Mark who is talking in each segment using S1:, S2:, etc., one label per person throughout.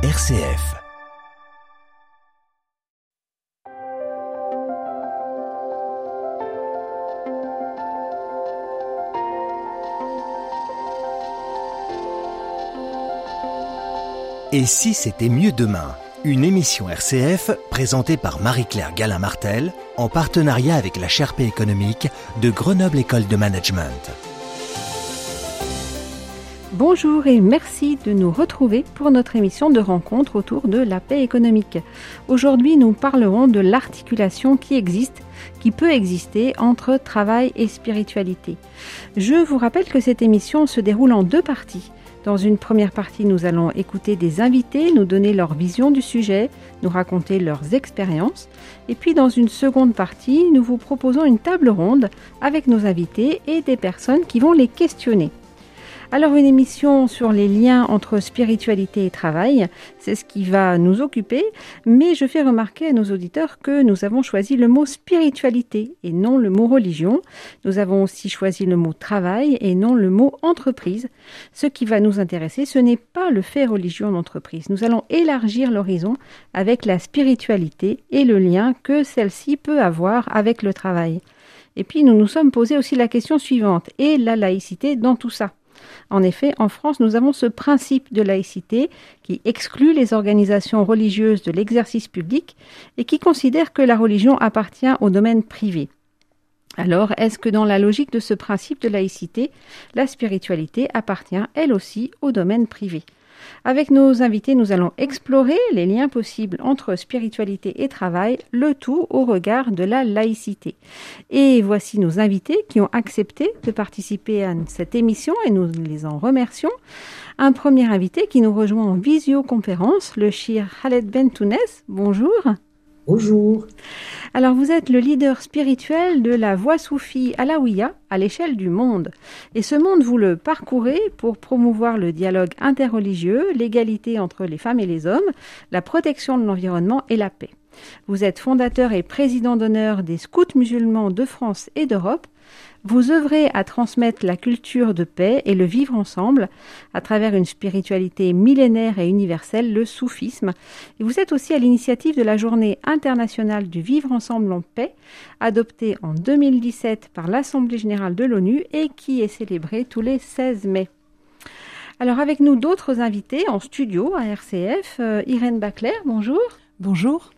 S1: RCF. Et si c'était mieux demain? Une émission RCF présentée par Marie-Claire Galin-Martel en partenariat avec la Sherpa économique de Grenoble École de Management.
S2: Bonjour et merci de nous retrouver pour notre émission de rencontre autour de la paix économique. Aujourd'hui, nous parlerons de l'articulation qui existe, qui peut exister entre travail et spiritualité. Je vous rappelle que cette émission se déroule en deux parties. Dans une première partie, nous allons écouter des invités, nous donner leur vision du sujet, nous raconter leurs expériences. Et puis dans une seconde partie, nous vous proposons une table ronde avec nos invités et des personnes qui vont les questionner. Alors une émission sur les liens entre spiritualité et travail, c'est ce qui va nous occuper, mais je fais remarquer à nos auditeurs que nous avons choisi le mot spiritualité et non le mot religion. Nous avons aussi choisi le mot travail et non le mot entreprise. Ce qui va nous intéresser, ce n'est pas le fait religion d'entreprise. Nous allons élargir l'horizon avec la spiritualité et le lien que celle-ci peut avoir avec le travail. Et puis nous nous sommes posé aussi la question suivante, et la laïcité dans tout ça? En effet, en France, nous avons ce principe de laïcité qui exclut les organisations religieuses de l'exercice public et qui considère que la religion appartient au domaine privé. Alors, est-ce que dans la logique de ce principe de laïcité, la spiritualité appartient elle aussi au domaine privé? Avec nos invités, nous allons explorer les liens possibles entre spiritualité et travail, le tout au regard de la laïcité. Et voici nos invités qui ont accepté de participer à cette émission et nous les en remercions. Un premier invité qui nous rejoint en visioconférence, le Shir Khaled Bentounes. Bonjour.
S3: Bonjour.
S2: Alors vous êtes le leader spirituel de la voie soufie alaouia à l'échelle du monde. Et ce monde, vous le parcourez pour promouvoir le dialogue interreligieux, l'égalité entre les femmes et les hommes, la protection de l'environnement et la paix. Vous êtes fondateur et président d'honneur des scouts musulmans de France et d'Europe vous œuvrez à transmettre la culture de paix et le vivre ensemble à travers une spiritualité millénaire et universelle, le soufisme. Et vous êtes aussi à l'initiative de la Journée internationale du vivre ensemble en paix, adoptée en 2017 par l'Assemblée générale de l'ONU et qui est célébrée tous les 16 mai. Alors avec nous d'autres invités en studio à RCF, euh, Irène Bacler, bonjour.
S4: Bonjour.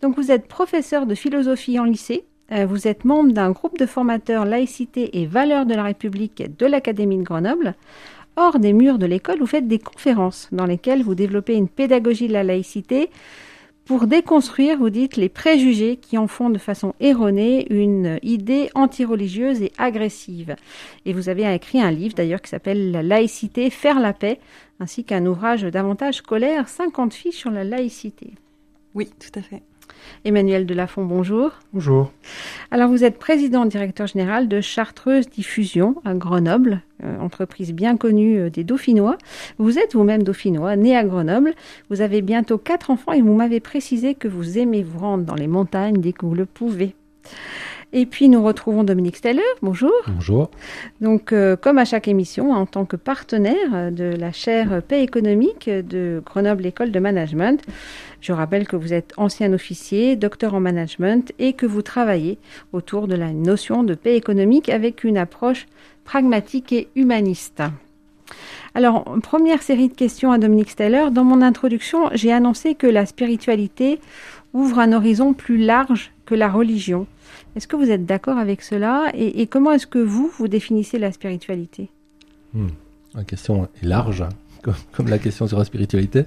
S2: Donc vous êtes professeur de philosophie en lycée vous êtes membre d'un groupe de formateurs laïcité et valeurs de la République de l'Académie de Grenoble. Hors des murs de l'école, vous faites des conférences dans lesquelles vous développez une pédagogie de la laïcité pour déconstruire, vous dites, les préjugés qui en font de façon erronée une idée antireligieuse et agressive. Et vous avez écrit un livre d'ailleurs qui s'appelle La laïcité, faire la paix, ainsi qu'un ouvrage davantage scolaire, 50 fiches sur la laïcité.
S4: Oui, tout à fait.
S2: Emmanuel Delafont, bonjour.
S3: Bonjour.
S2: Alors vous êtes président directeur général de Chartreuse Diffusion à Grenoble, euh, entreprise bien connue euh, des Dauphinois. Vous êtes vous-même Dauphinois, né à Grenoble. Vous avez bientôt quatre enfants et vous m'avez précisé que vous aimez vous rendre dans les montagnes dès que vous le pouvez. Et puis nous retrouvons Dominique Steller. Bonjour.
S3: Bonjour.
S2: Donc, euh, comme à chaque émission, en tant que partenaire de la chaire Paix économique de Grenoble École de Management, je rappelle que vous êtes ancien officier, docteur en management et que vous travaillez autour de la notion de paix économique avec une approche pragmatique et humaniste. Alors, première série de questions à Dominique Steller. Dans mon introduction, j'ai annoncé que la spiritualité ouvre un horizon plus large que la religion. Est-ce que vous êtes d'accord avec cela et, comment est-ce que vous, vous définissez la spiritualité?
S3: Hmm. La question est large, hein, comme, la question sur la spiritualité.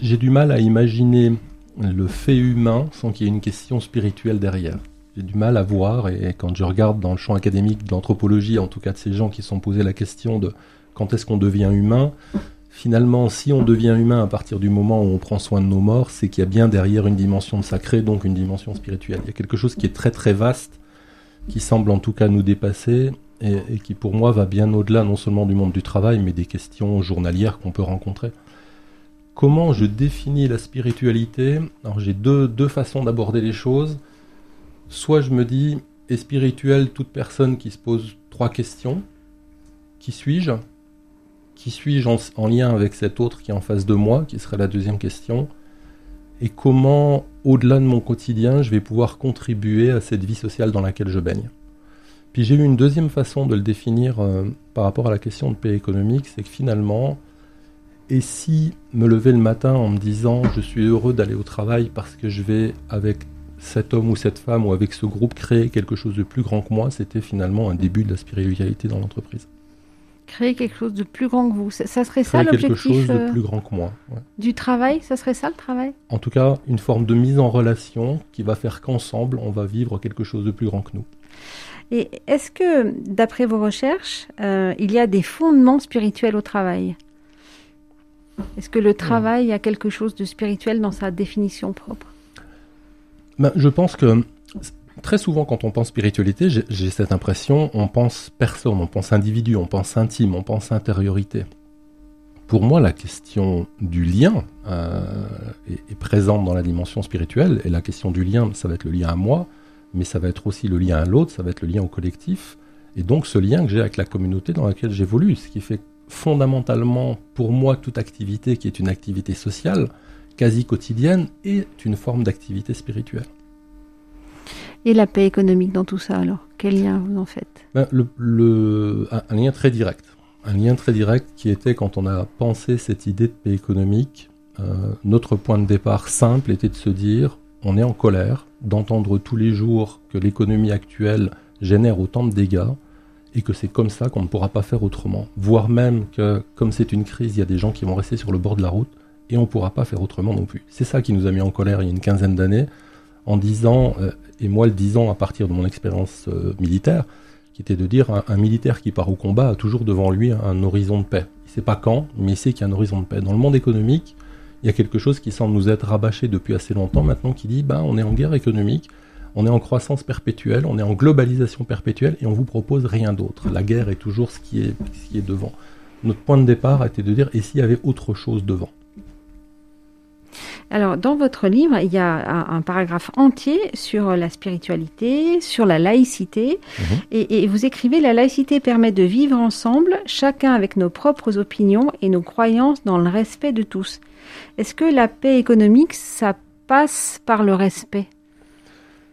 S3: J'ai du mal à imaginer le fait humain sans qu'il y ait une question spirituelle derrière. J'ai du mal à voir, et quand je regarde dans le champ académique de l'anthropologie, en tout cas de ces gens qui sont posés la question de quand est-ce qu'on devient humain, finalement, si on devient humain à partir du moment où on prend soin de nos morts, c'est qu'il y a bien derrière une dimension de sacré, donc une dimension spirituelle. Il y a quelque chose qui est très très vaste, qui semble en tout cas nous dépasser, et, qui pour moi va bien au-delà non seulement du monde du travail, mais des questions journalières qu'on peut rencontrer. Comment je définis la spiritualité? Alors j'ai deux, deux façons d'aborder les choses. Soit je me dis, est spirituel toute personne qui se pose trois questions? Qui suis-je? Qui suis-je en, lien avec cet autre qui est en face de moi, qui serait la deuxième question, et comment, au-delà de mon quotidien, je vais pouvoir contribuer à cette vie sociale dans laquelle je baigne. Puis j'ai eu une deuxième façon de le définir euh, par rapport à la question de paix économique, c'est que finalement, et si me lever le matin en me disant je suis heureux d'aller au travail parce que je vais avec cet homme ou cette femme ou avec ce groupe créer quelque chose de plus grand que moi, c'était finalement un début de la spiritualité dans l'entreprise.
S2: Créer quelque chose de plus grand que vous, ça, serait ça l'objectif
S3: quelque chose de euh, plus grand que moi.
S2: Du travail, ça serait ça le travail?
S3: En tout cas, une forme de mise en relation qui va faire qu'ensemble, on va vivre quelque chose de plus grand que nous.
S2: Et est-ce que, d'après vos recherches, euh, il y a des fondements spirituels au travail? Est-ce que le travail a quelque chose de spirituel dans sa définition propre?
S3: Ben, Je pense que très souvent, quand on pense spiritualité, j'ai cette impression, on pense personne, on pense individu, on pense intime, on pense intériorité. Pour moi, la question du lien euh, est, est, présente dans la dimension spirituelle, et la question du lien, ça va être le lien à moi, mais ça va être aussi le lien à l'autre, ça va être le lien au collectif, et donc ce lien que j'ai avec la communauté dans laquelle j'évolue, ce qui fait fondamentalement pour moi toute activité qui est une activité sociale, quasi quotidienne, est une forme d'activité spirituelle.
S2: Et la paix économique dans tout ça alors Quel lien vous en faites?
S3: Ben, un, lien très direct. Un lien très direct qui était quand on a pensé cette idée de paix économique, euh, notre point de départ simple était de se dire on est en colère d'entendre tous les jours que l'économie actuelle génère autant de dégâts et que c'est comme ça qu'on ne pourra pas faire autrement. Voire même que, comme c'est une crise, il y a des gens qui vont rester sur le bord de la route et on ne pourra pas faire autrement non plus. C'est ça qui nous a mis en colère il y a une quinzaine d'années en disant, euh, et moi le disant à partir de mon expérience euh, militaire, qui était de dire un, militaire qui part au combat a toujours devant lui un horizon de paix. Il ne sait pas quand, mais il sait qu'il y a un horizon de paix. Dans le monde économique, il y a quelque chose qui semble nous être rabâché depuis assez longtemps maintenant qui dit ben, on est en guerre économique, on est en croissance perpétuelle, on est en globalisation perpétuelle et on vous propose rien d'autre. La guerre est toujours ce qui est, ce qui est devant. Notre point de départ était de dire et s'il y avait autre chose devant?
S2: Alors, dans votre livre, il y a un, paragraphe entier sur la spiritualité, sur la laïcité, mhm. et, et, vous écrivez La laïcité permet de vivre ensemble, chacun avec nos propres opinions et nos croyances dans le respect de tous. Est-ce que la paix économique, ça passe par le respect?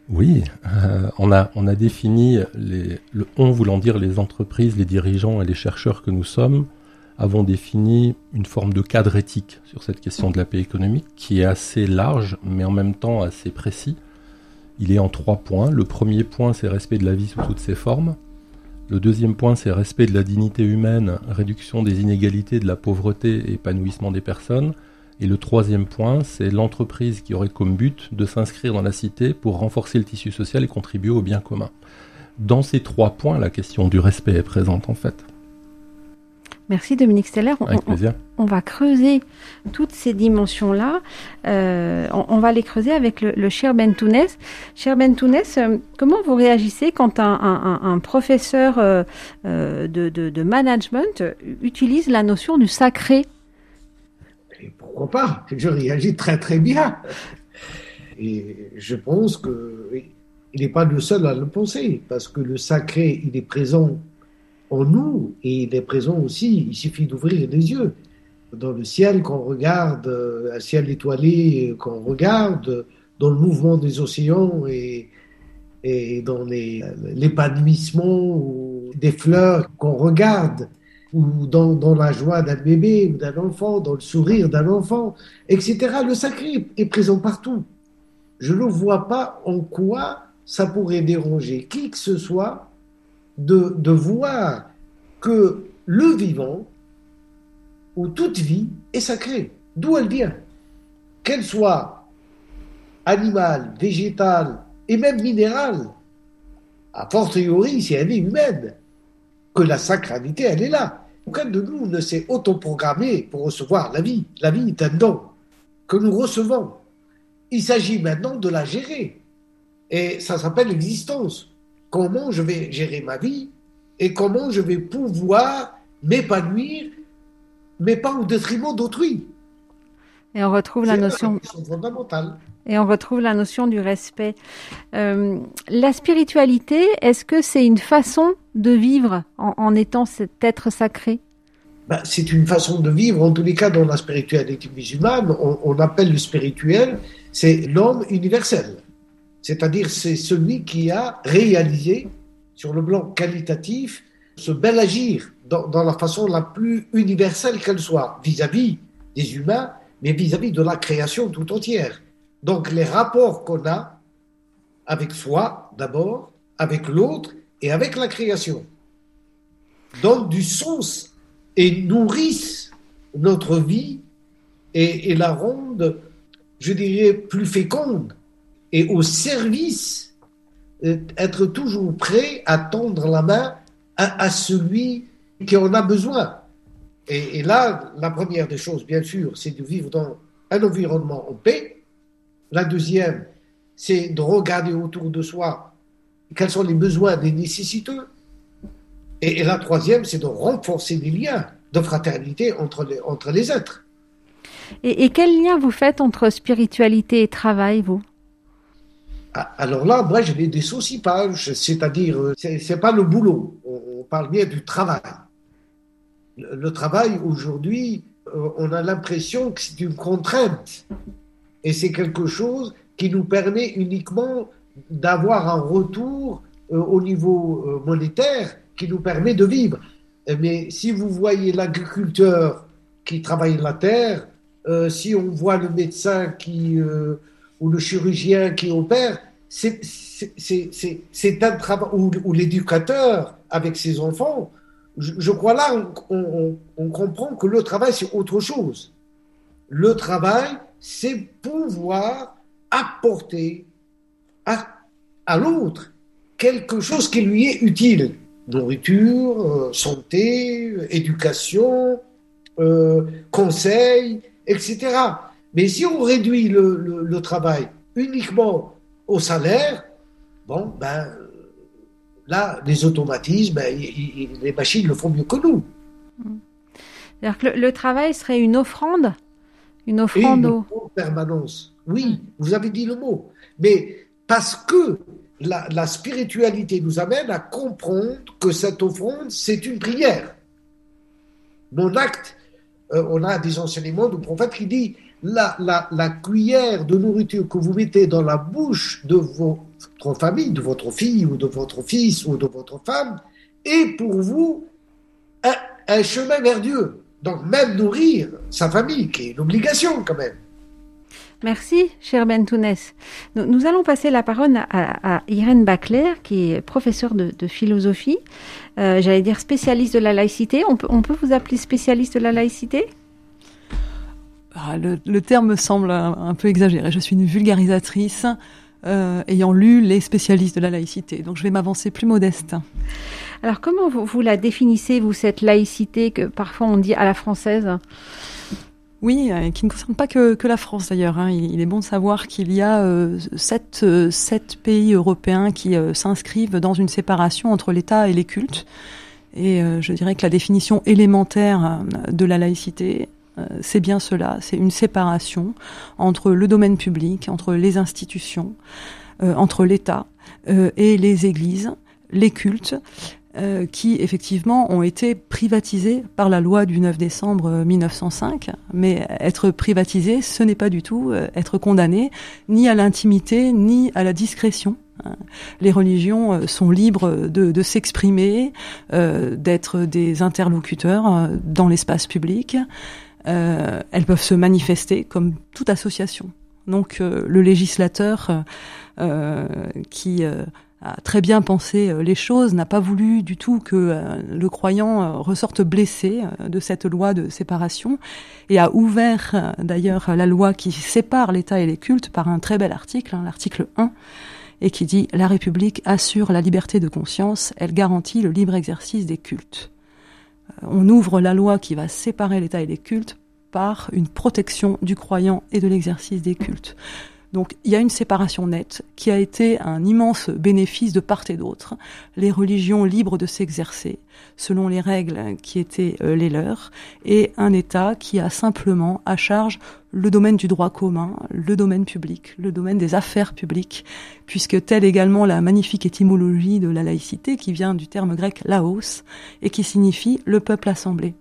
S3: Oui, euh, on, a, on a défini les, le on voulant dire les entreprises, les dirigeants et les chercheurs que nous sommes, avons défini une forme de cadre éthique sur cette question de la paix économique qui est assez large mais en même temps assez précis. Il est en trois points. Le premier point, c'est respect de la vie sous toutes ses formes. Le deuxième point, c'est respect de la dignité humaine, réduction des inégalités, de la pauvreté et épanouissement des personnes. Et le troisième point, c'est l'entreprise qui aurait comme but de s'inscrire dans la cité pour renforcer le tissu social et contribuer au bien commun. Dans ces trois points, la question du respect est présente en fait.
S2: Merci Dominique Steller.
S3: Avec on, plaisir.
S2: On, va creuser toutes ces dimensions-là. Euh, on, va les creuser avec le, cher Bentounès. Cher Bentounès, euh, comment vous réagissez quand un, professeur euh, de, de, management utilise la notion du sacré?
S5: Pourquoi pas? Je réagis très très bien. Et je pense qu'il n'est pas le seul à le penser, parce que le sacré, il est présent en nous et il est présent aussi, il suffit d'ouvrir les yeux. Dans le ciel qu'on regarde, un ciel étoilé qu'on regarde, dans le mouvement des océans et, et dans l'épanouissement des fleurs qu'on regarde, ou dans, dans la joie d'un bébé ou d'un enfant, dans le sourire d'un enfant, etc. Le sacré est présent partout. Je ne vois pas en quoi ça pourrait déranger qui que ce soit de, voir que le vivant ou toute vie est sacrée. D'où elle vient. Qu'elle soit animale, végétale et même minérale, a fortiori si elle est humaine, que la sacralité, elle est là. Aucun de nous ne s'est autoprogrammé pour recevoir la vie. La vie est un don que nous recevons. Il s'agit maintenant de la gérer. Et ça s'appelle l'existence. Comment je vais gérer ma vie et comment je vais pouvoir m'épanouir, mais pas au détriment d'autrui.
S2: Et on retrouve la notion
S5: fondamentale.
S2: Et on retrouve la notion du respect. Euh, la spiritualité, est-ce que c'est une façon de vivre en, étant cet être sacré?
S5: Ben, c'est une façon de vivre, en tous les cas dans la spiritualité musulmane, on, on appelle le spirituel, c'est l'homme universel. C'est-à-dire c'est celui qui a réalisé sur le plan qualitatif ce bel agir dans, la façon la plus universelle qu'elle soit vis-à-vis des humains, mais vis-à-vis de la création tout entière. Donc les rapports qu'on a avec soi d'abord, avec l'autre et avec la création donnent du sens et nourrissent notre vie et la rendent, je dirais, plus féconde et au service, euh, être toujours prêt à tendre la main à, celui qui en a besoin. Et, là, la première des choses, bien sûr, c'est de vivre dans un environnement en paix. La deuxième, c'est de regarder autour de soi quels sont les besoins des nécessiteux. Et, la troisième, c'est de renforcer les liens de fraternité entre les, êtres.
S2: Et, et quel lien vous faites entre spiritualité et travail, vous?
S5: Alors là, moi, les dissocie pas, c'est-à-dire, euh, c'est pas le boulot, on, parle bien du travail. Le, travail, aujourd'hui, euh, on a l'impression que c'est une contrainte. Et c'est quelque chose qui nous permet uniquement d'avoir un retour euh, au niveau monétaire qui nous permet de vivre. Mais si vous voyez l'agriculteur qui travaille la terre, si on voit le médecin qui, ou le chirurgien qui opère, c'est un travail, ou l'éducateur avec ses enfants, je, je crois là, on, on, on, comprend que le travail, c'est autre chose. Le travail, c'est pouvoir apporter à, à l'autre quelque chose qui lui est utile. Nourriture, euh, santé, éducation, euh, conseil, etc. Mais si on réduit le, le, le travail uniquement au salaire, bon, ben, là, les automatismes, ben, y, y, les machines le font mieux que nous.
S2: C'est-à-dire que le, le, travail serait une offrande Une offrande
S5: une au... permanence. Oui, vous avez dit le mot. Mais parce que la, la, spiritualité nous amène à comprendre que cette offrande, c'est une prière. Mon acte, euh, on a des enseignements du prophète qui dit la, la, la, cuillère de nourriture que vous mettez dans la bouche de votre famille, de votre fille ou de votre fils ou de votre femme, est pour vous un, chemin vers Dieu. Donc même nourrir sa famille, qui est une obligation quand même.
S2: Merci, cher Bentounès. Nous, allons passer la parole à, Irène Bacler, qui est professeure de, de philosophie, euh, j'allais dire spécialiste de la laïcité. On peut, on peut vous appeler spécialiste de la laïcité?
S4: Ah, le, le, terme me semble un, un, peu exagéré. Je suis une vulgarisatrice euh, ayant lu les spécialistes de la laïcité, donc je vais m'avancer plus modeste.
S2: Alors comment vous, vous, la définissez, vous, cette laïcité que parfois on dit à la française?
S4: Oui, euh, qui ne concerne pas que, que la France d'ailleurs. Hein. Il, il, est bon de savoir qu'il y a euh, sept, euh, sept, pays européens qui s'inscrivent dans une séparation entre l'État et les cultes. Et je dirais que la définition élémentaire de la laïcité, c'est bien cela, c'est une séparation entre le domaine public, entre les institutions, entre l'État et les églises, les cultes, euh, qui effectivement ont été privatisés par la loi du 9 décembre 1905. Mais être privatisé, ce n'est pas du tout euh, être condamné ni à l'intimité ni à la discrétion. Les religions euh, sont libres de, s'exprimer, euh, d'être des interlocuteurs dans l'espace public. Euh, elles peuvent se manifester comme toute association. Donc le législateur qui a très bien pensé euh, les choses, n'a pas voulu du tout que euh, le croyant euh, ressorte blessé de cette loi de séparation et a ouvert d'ailleurs la loi qui sépare l'État et les cultes par un très bel article, hein, l'article 1, et qui dit La République assure la liberté de conscience, elle garantit le libre exercice des cultes. On ouvre la loi qui va séparer l'État et les cultes par une protection du croyant et de l'exercice des cultes. Donc il y a une séparation nette qui a été un immense bénéfice de part et d'autre. Les religions libres de s'exercer selon les règles qui étaient euh, les leurs et un État qui a simplement à charge le domaine du droit commun, le domaine public, le domaine des affaires publiques, puisque telle également la magnifique étymologie de la laïcité qui vient du terme grec laos et qui signifie le peuple assemblé.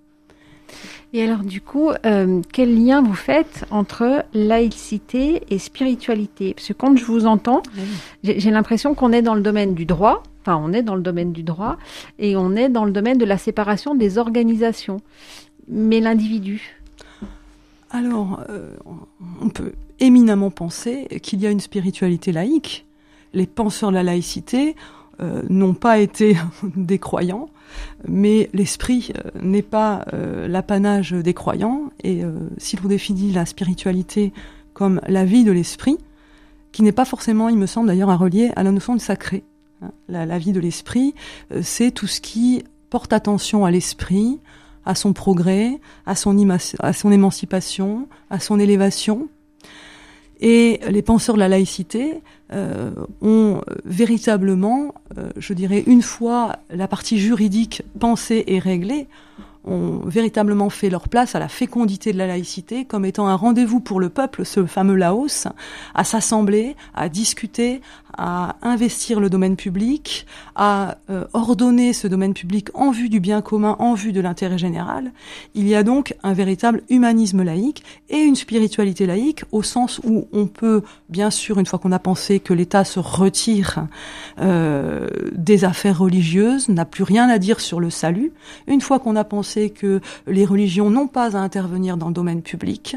S2: Et alors du coup, euh, quel lien vous faites entre laïcité et spiritualité? Parce que quand je vous entends, j'ai l'impression qu'on est dans le domaine du droit, enfin on est dans le domaine du droit, et on est dans le domaine de la séparation des organisations. Mais l'individu?
S4: Alors, euh, on peut éminemment penser qu'il y a une spiritualité laïque. Les penseurs de la laïcité euh, n'ont pas été des croyants, mais l'esprit euh, n'est pas euh, l'apanage des croyants. Et si l'on définit la spiritualité comme la vie de l'esprit, qui n'est pas forcément, il me semble d'ailleurs, à relier à la notion de sacré. Hein, la, vie de l'esprit, c'est tout ce qui porte attention à l'esprit, à son progrès, à son émancipation, à son élévation. Et les penseurs de la laïcité euh, ont véritablement, euh, je dirais, une fois la partie juridique pensée et réglée, ont véritablement fait leur place à la fécondité de la laïcité comme étant un rendez-vous pour le peuple, ce fameux Laos, à s'assembler, à discuter, à investir le domaine public, à euh, ordonner ce domaine public en vue du bien commun, en vue de l'intérêt général. Il y a donc un véritable humanisme laïque et une spiritualité laïque au sens où on peut, bien sûr, une fois qu'on a pensé que l'État se retire euh, des affaires religieuses, n'a plus rien à dire sur le salut, une fois qu'on a pensé que les religions n'ont pas à intervenir dans le domaine public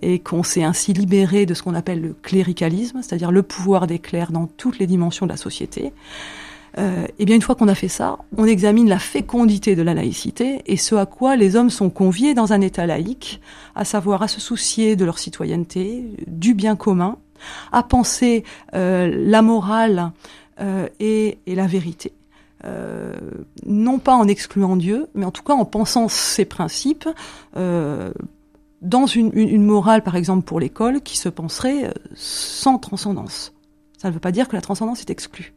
S4: et qu'on s'est ainsi libéré de ce qu'on appelle le cléricalisme, c'est-à-dire le pouvoir des clercs dans toutes les dimensions de la société. Euh, et bien une fois qu'on a fait ça, on examine la fécondité de la laïcité et ce à quoi les hommes sont conviés dans un État laïque, à savoir à se soucier de leur citoyenneté, du bien commun, à penser euh, la morale euh, et, la vérité. Euh, non pas en excluant Dieu, mais en tout cas en pensant ces principes dans une, une, une, morale, par exemple pour l'école, qui se penserait sans transcendance. Ça ne veut pas dire que la transcendance est exclue.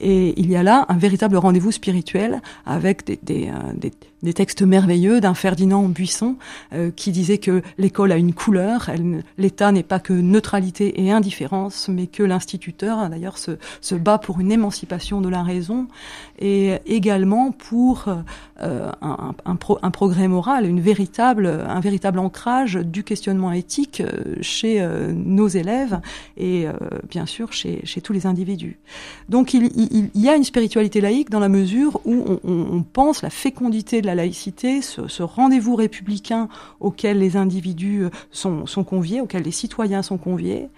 S4: Et il y a là un véritable rendez-vous spirituel avec des, des, euh, textes merveilleux d'un Ferdinand Buisson euh, qui disait que l'école a une couleur, l'État n'est pas que neutralité et indifférence, mais que l'instituteur, hein, d'ailleurs, se, se, bat pour une émancipation de la raison et également pour euh, un, pro, un, progrès moral, une véritable, un véritable ancrage du questionnement éthique chez nos élèves et bien sûr chez, chez, tous les individus. Donc il, il, y a une spiritualité laïque dans la mesure où on, pense la fécondité de la laïcité, ce, rendez-vous républicain auquel les individus euh, sont, conviés, auquel les citoyens sont conviés,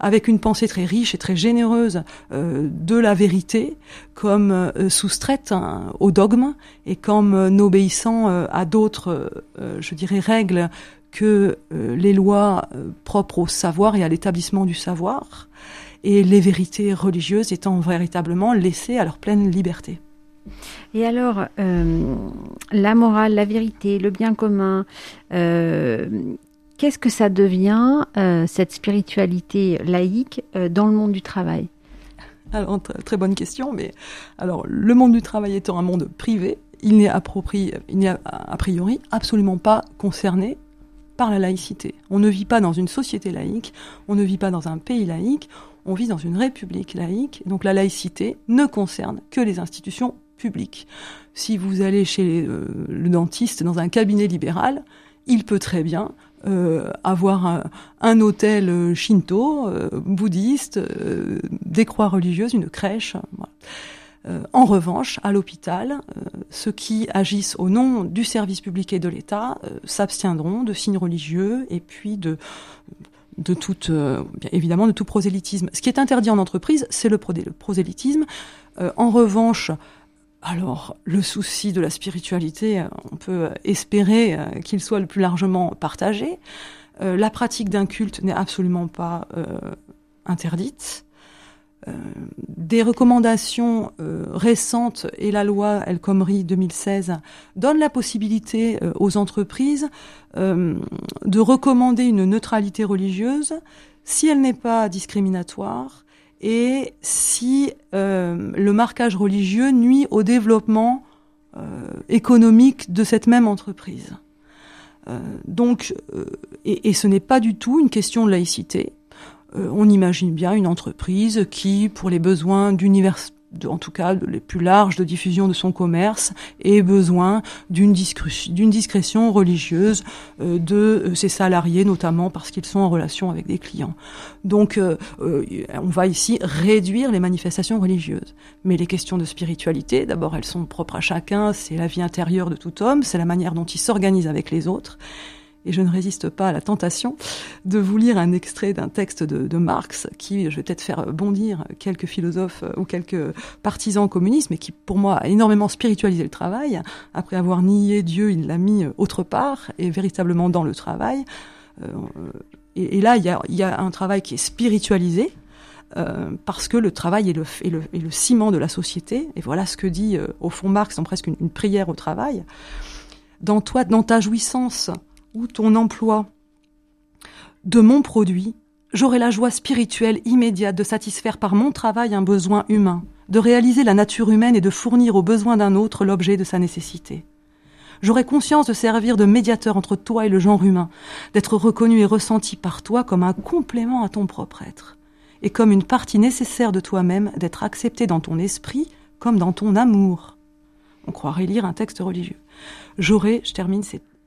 S4: avec une pensée très riche et très généreuse euh, de la vérité, comme euh, soustraite hein, au dogme et comme n'obéissant à d'autres, je dirais, règles que les lois propres au savoir et à l'établissement du savoir, et les vérités religieuses étant véritablement laissées à leur pleine liberté.
S2: Et alors, euh, la morale, la vérité, le bien commun, euh, qu'est-ce que ça devient, euh, cette spiritualité laïque, dans le monde du travail?
S4: Alors, très bonne question, mais alors, le monde du travail étant un monde privé, il n'est a priori absolument pas concerné par la laïcité. On ne vit pas dans une société laïque, on ne vit pas dans un pays laïque, on vit dans une république laïque, donc la laïcité ne concerne que les institutions publiques. Si vous allez chez euh, le dentiste dans un cabinet libéral, il peut très bien euh, avoir un, hôtel euh, shinto, bouddhiste, des croix religieuses, une crèche. En revanche, à l'hôpital, ceux qui agissent au nom du service public et de l'État s'abstiendront de signes religieux et puis de de toute, évidemment, de tout prosélytisme. Ce qui est interdit en entreprise, c'est le, prosélytisme. en revanche, alors, le souci de la spiritualité, on peut espérer qu'il soit le plus largement partagé. la pratique d'un culte n'est absolument pas interdite. Euh, des recommandations euh, récentes et la loi El Khomri 2016 donne la possibilité euh, aux entreprises de recommander une neutralité religieuse si elle n'est pas discriminatoire et si le marquage religieux nuit au développement économique de cette même entreprise. donc, et, ce n'est pas du tout une question de laïcité on imagine bien une entreprise qui, pour les besoins en tout cas les plus larges de diffusion de son commerce, ait besoin d'une discrétion religieuse euh, de euh, ses salariés, notamment parce qu'ils sont en relation avec des clients. Donc euh, on va ici réduire les manifestations religieuses. Mais les questions de spiritualité, d'abord elles sont propres à chacun, c'est la vie intérieure de tout homme, c'est la manière dont il s'organise avec les autres et je ne résiste pas à la tentation de vous lire un extrait d'un texte de, Marx qui, je vais peut-être faire bondir quelques philosophes ou quelques partisans communistes, mais qui pour moi a énormément spiritualisé le travail. Après avoir nié Dieu, il l'a mis autre part et véritablement dans le travail. Euh, et, là, il y a, un travail qui est spiritualisé, euh, parce que le travail est le, ciment de la société. Et voilà ce que dit euh, au fond Marx dans presque une, une, prière au travail. Dans toi, dans ta jouissance, ou ton emploi de mon produit, j'aurai la joie spirituelle immédiate de satisfaire par mon travail un besoin humain, de réaliser la nature humaine et de fournir aux besoins d'un autre l'objet de sa nécessité. J'aurai conscience de servir de médiateur entre toi et le genre humain, d'être reconnu et ressenti par toi comme un complément à ton propre être, et comme une partie nécessaire de toi-même d'être accepté dans ton esprit comme dans ton amour. On croirait lire un texte religieux. J'aurai, je termine,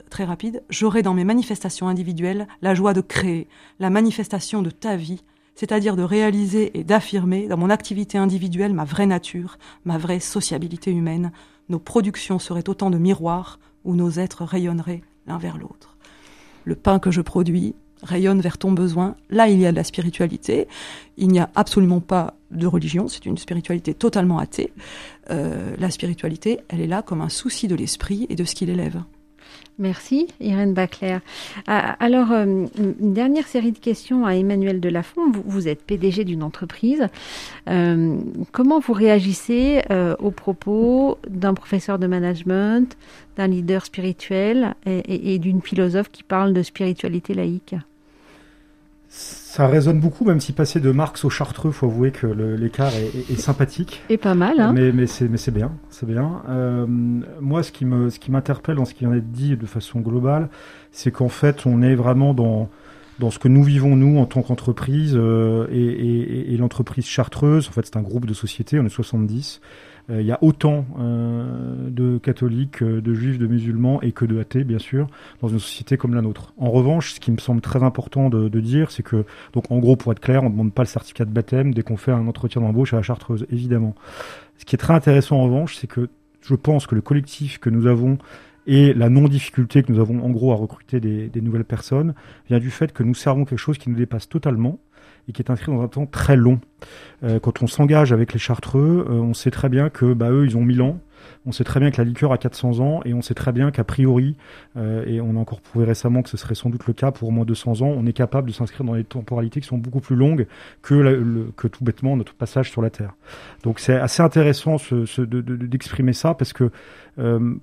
S4: très rapide, j'aurai dans mes manifestations individuelles la joie de créer, la manifestation de ta vie, c'est-à-dire de réaliser et d'affirmer dans mon activité individuelle ma vraie nature, ma vraie sociabilité humaine. Nos productions seraient autant de miroirs où nos êtres rayonneraient l'un vers l'autre. Le pain que je produis rayonne vers ton besoin. Là, il y a de la spiritualité. Il n'y a absolument pas de religion. C'est une spiritualité totalement athée. Euh, la spiritualité, elle est là comme un souci de l'esprit et de ce qu'il élève.
S2: Merci, Irène Baclair. Ah, alors, euh, une dernière série de questions à Emmanuel Delafont. Vous, vous êtes PDG d'une entreprise. Euh, comment vous réagissez euh, aux propos d'un professeur de management, d'un leader spirituel et d'une philosophe qui parle de spiritualité laïque?
S6: Ça résonne beaucoup, même si passer de Marx au Chartreux, faut avouer que l'écart est, sympathique.
S2: Et pas mal, hein
S6: Mais, mais c'est bien, c'est bien. Euh, moi, ce qui me, ce qui m'interpelle dans ce qui vient d'être dit de façon globale, c'est qu'en fait, on est vraiment dans dans ce que nous vivons nous en tant qu'entreprise euh, et, et, et l'entreprise chartreuse. En fait, c'est un groupe de sociétés, on est 70. Euh, il y a autant euh, de catholiques, euh, de juifs, de musulmans et que de athées, bien sûr, dans une société comme la nôtre. En revanche, ce qui me semble très important de, de dire, c'est que, donc en gros, pour être clair, on ne demande pas le certificat de baptême dès qu'on fait un entretien d'embauche à la Chartreuse, évidemment. Ce qui est très intéressant en revanche, c'est que je pense que le collectif que nous avons et la non-difficulté que nous avons en gros à recruter des, des, nouvelles personnes vient du fait que nous servons quelque chose qui nous dépasse totalement et qui est inscrit dans un temps très long. Euh, quand on s'engage avec les Chartreux, euh, on sait très bien que bah, eux, ils ont 1000 ans. On sait très bien que la liqueur a 400 ans et on sait très bien qu'a priori, euh, et on a encore prouvé récemment que ce serait sans doute le cas pour au moins 200 ans, on est capable de s'inscrire dans des temporalités qui sont beaucoup plus longues que, que tout bêtement notre passage sur la Terre. Donc c'est assez intéressant ce, d'exprimer de, ça parce que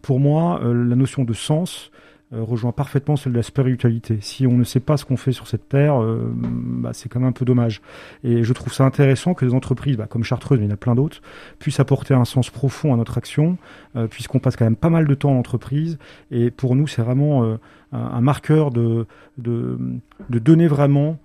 S6: pour moi, la notion de sens, euh, rejoint parfaitement celle de la spiritualité. Si on ne sait pas ce qu'on fait sur cette terre, euh, bah, c'est quand même un peu dommage. Et je trouve ça intéressant que les entreprises, bah, comme Chartreuse, mais il y en a plein d'autres, puissent apporter un sens profond à notre action, euh, puisqu'on passe quand même pas mal de temps en entreprise. Et pour nous, c'est vraiment un, marqueur de, de donner vraiment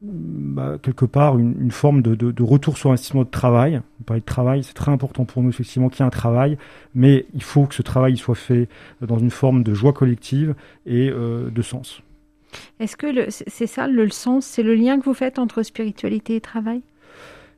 S6: bah, quelque part une, une forme de, de, de, retour sur investissement de travail. On parlait de travail, c'est très important pour nous effectivement qu'il y ait un travail, mais il faut que ce travail soit fait dans une forme de joie collective et euh, de sens.
S2: Est-ce que c'est ça le, sens, c'est le lien que vous faites entre spiritualité et travail?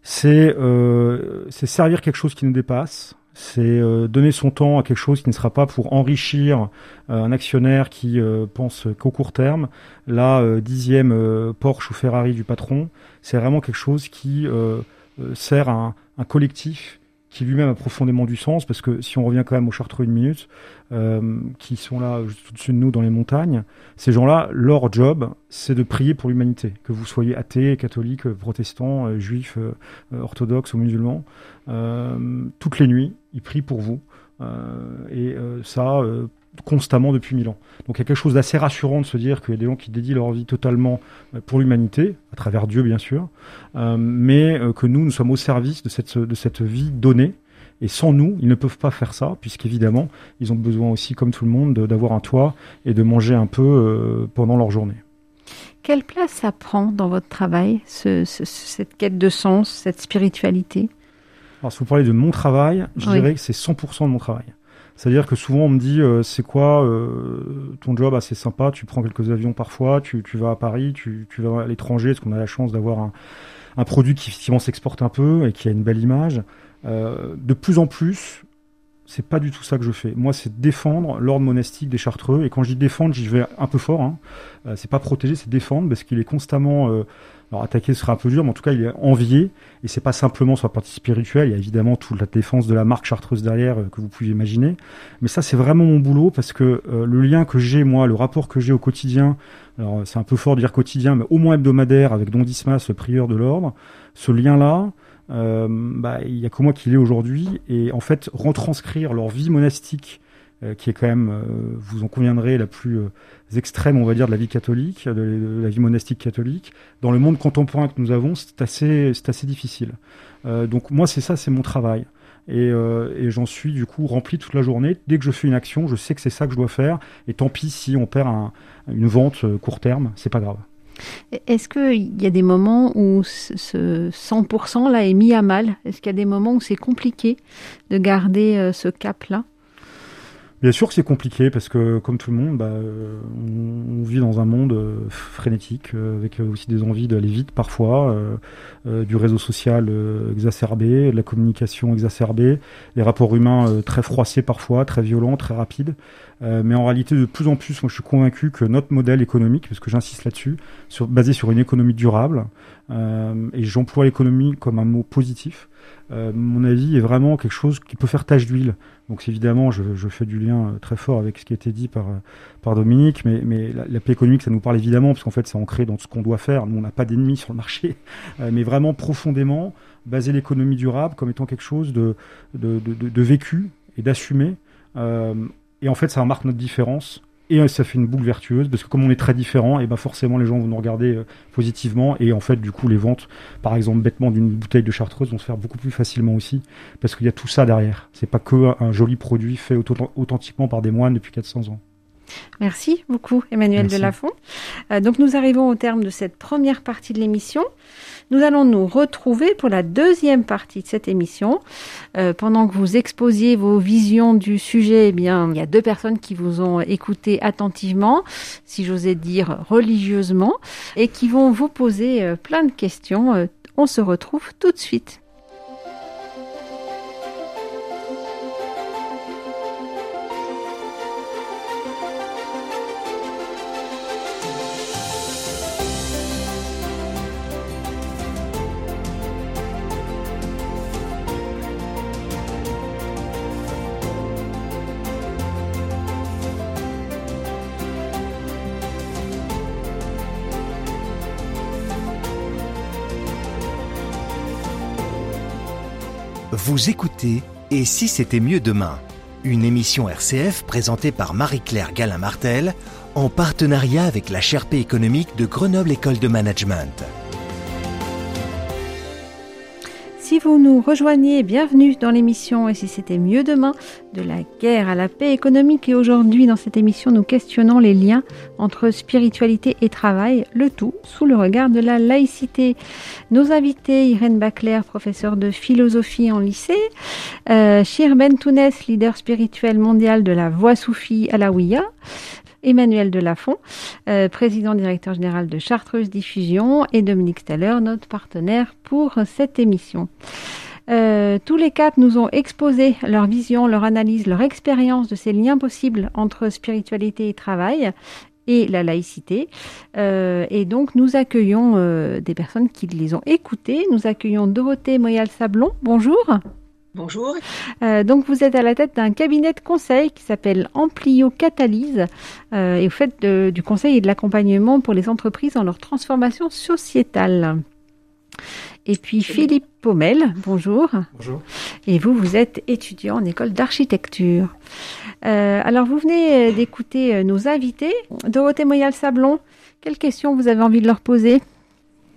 S6: C'est euh, servir quelque chose qui nous dépasse, c'est euh, donner son temps à quelque chose qui ne sera pas pour enrichir euh, un actionnaire qui euh, pense qu'au court terme. La dixième Porsche ou Ferrari du patron, c'est vraiment quelque chose qui sert à un collectif qui lui-même a profondément du sens, parce que si on revient quand même aux Chartreux une minute, euh, qui sont là juste au-dessus de nous dans les montagnes, ces gens-là, leur job, c'est de prier pour l'humanité, que vous soyez athée, catholique, protestant, euh, juif, euh, orthodoxe ou musulman, toutes les nuits, ils prient pour vous. et ça, constamment depuis mille ans. Donc il y a quelque chose d'assez rassurant de se dire qu'il y a des gens qui dédient leur vie totalement euh, pour l'humanité, à travers Dieu bien sûr, euh, mais euh, que nous, nous sommes au service de cette, de cette vie donnée. Et sans nous, ils ne peuvent pas faire ça, puisqu'évidemment, ils ont besoin aussi, comme tout le monde, d'avoir un toit et de manger un peu pendant leur journée.
S2: Quelle place ça prend dans votre travail, ce, cette quête de sens, cette spiritualité?
S6: Alors, si vous parlez de mon travail, je dirais que c'est 100% de mon travail. C'est-à-dire que souvent on me dit euh, c'est quoi euh, ton job assez sympa, tu prends quelques avions parfois, tu, tu vas à Paris, tu, tu vas à l'étranger, parce qu'on a la chance d'avoir un, un, produit qui effectivement s'exporte un peu et qui a une belle image. Euh, de plus en plus, c'est pas du tout ça que je fais. Moi, c'est défendre l'ordre monastique des Chartreux. Et quand je dis défendre, j'y vais un peu fort. Hein. Euh, c'est pas protéger, c'est défendre parce qu'il est constamment euh, alors attaquer ce serait un peu dur, mais en tout cas il est envié. Et c'est pas simplement sur la partie spirituelle. Il y a évidemment toute la défense de la marque chartreuse derrière euh, que vous pouvez imaginer. Mais ça c'est vraiment mon boulot parce que euh, le lien que j'ai moi, le rapport que j'ai au quotidien. Alors c'est un peu fort de dire quotidien, mais au moins hebdomadaire avec Don Dismas, le prieur de l'ordre. Ce lien-là, euh, bah, il y a que moi qui l'ai aujourd'hui. Et en fait, retranscrire leur vie monastique euh, qui est quand même, euh, vous en conviendrez, la plus euh, extrême, on va dire, de la vie catholique, de, la vie monastique catholique. Dans le monde contemporain que nous avons, c'est assez, c'est assez difficile. donc moi, c'est ça, c'est mon travail. Et, et j'en suis du coup rempli toute la journée. Dès que je fais une action, je sais que c'est ça que je dois faire. Et tant pis si on perd un, une vente court terme, c'est pas grave.
S2: Est-ce qu'il y a des moments où ce 100% là est mis à mal? Est-ce qu'il y a des moments où c'est compliqué de garder ce cap là
S6: Bien sûr que c'est compliqué parce que, comme tout le monde, bah, on, vit dans un monde euh, frénétique euh, avec aussi des envies d'aller vite parfois, euh, du réseau social exacerbé, de la communication exacerbée, des rapports humains très froissés parfois, très violents, très rapides. mais en réalité, de plus en plus, moi, je suis convaincu que notre modèle économique, parce que j'insiste là-dessus, basé sur une économie durable, et j'emploie l'économie comme un mot positif, mon avis est vraiment quelque chose qui peut faire tache d'huile donc évidemment, je, fais du lien euh, très fort avec ce qui a été dit par, euh, Dominique, mais, la, paix économique, ça nous parle évidemment, parce qu'en fait, c'est ancré dans ce qu'on doit faire. Nous, on n'a pas d'ennemis sur le marché, euh, mais vraiment profondément, baser l'économie durable comme étant quelque chose de, vécu et d'assumé. Euh, et en fait, ça marque notre différence et ça fait une boucle vertueuse parce que comme on est très différents, et ben forcément les gens vont nous regarder euh, positivement et en fait du coup les ventes, par exemple bêtement d'une bouteille de chartreuse vont se faire beaucoup plus facilement aussi parce qu'il y a tout ça derrière. C'est pas que un joli produit fait authentiquement par des moines depuis 400 ans.
S2: Merci beaucoup Emmanuel Delafont. Euh, donc nous arrivons au terme de cette première partie de l'émission. Nous allons nous retrouver pour la deuxième partie de cette émission. Euh, pendant que vous exposiez vos visions du sujet, eh bien, il y a deux personnes qui vous ont écouté attentivement, si j'osais dire religieusement, et qui vont vous poser euh, plein de questions. Euh, on se retrouve tout de suite.
S1: Vous écoutez Et si c'était mieux demain? Une émission RCF présentée par Marie-Claire Galin-Martel en partenariat avec la Sherpa économique de Grenoble École de Management.
S2: Si vous nous rejoignez, bienvenue dans l'émission Et si c'était mieux demain, de la guerre à la paix économique. Et aujourd'hui, dans cette émission, nous questionnons les liens entre spiritualité et travail, le tout sous le regard de la laïcité. Nos invités, Irène Bacler, professeure de philosophie en lycée, euh, Shir Ben leader spirituel mondial de la Voix Soufie Alaouia, Emmanuel Delafont, euh, président directeur général de Chartreuse Diffusion, et Dominique Steller, notre partenaire pour cette émission. Euh, tous les quatre nous ont exposé leur vision, leur analyse, leur expérience de ces liens possibles entre spiritualité et travail et la laïcité. Euh, et donc nous accueillons des personnes qui les ont écoutés. Nous accueillons Dorothée Moyal-Sablon. Bonjour.
S7: Bonjour.
S2: Euh, donc vous êtes à la tête d'un cabinet de conseil qui s'appelle Amplio Catalyse euh, et vous faites du conseil et de l'accompagnement pour les entreprises dans leur transformation sociétale. Et puis Philippe Pommel, bonjour.
S8: Bonjour.
S2: Et vous, vous êtes étudiant en école d'architecture. Euh, alors vous venez d'écouter nos invités. Dorothée Moyal-Sablon, quelles questions vous avez envie de leur poser?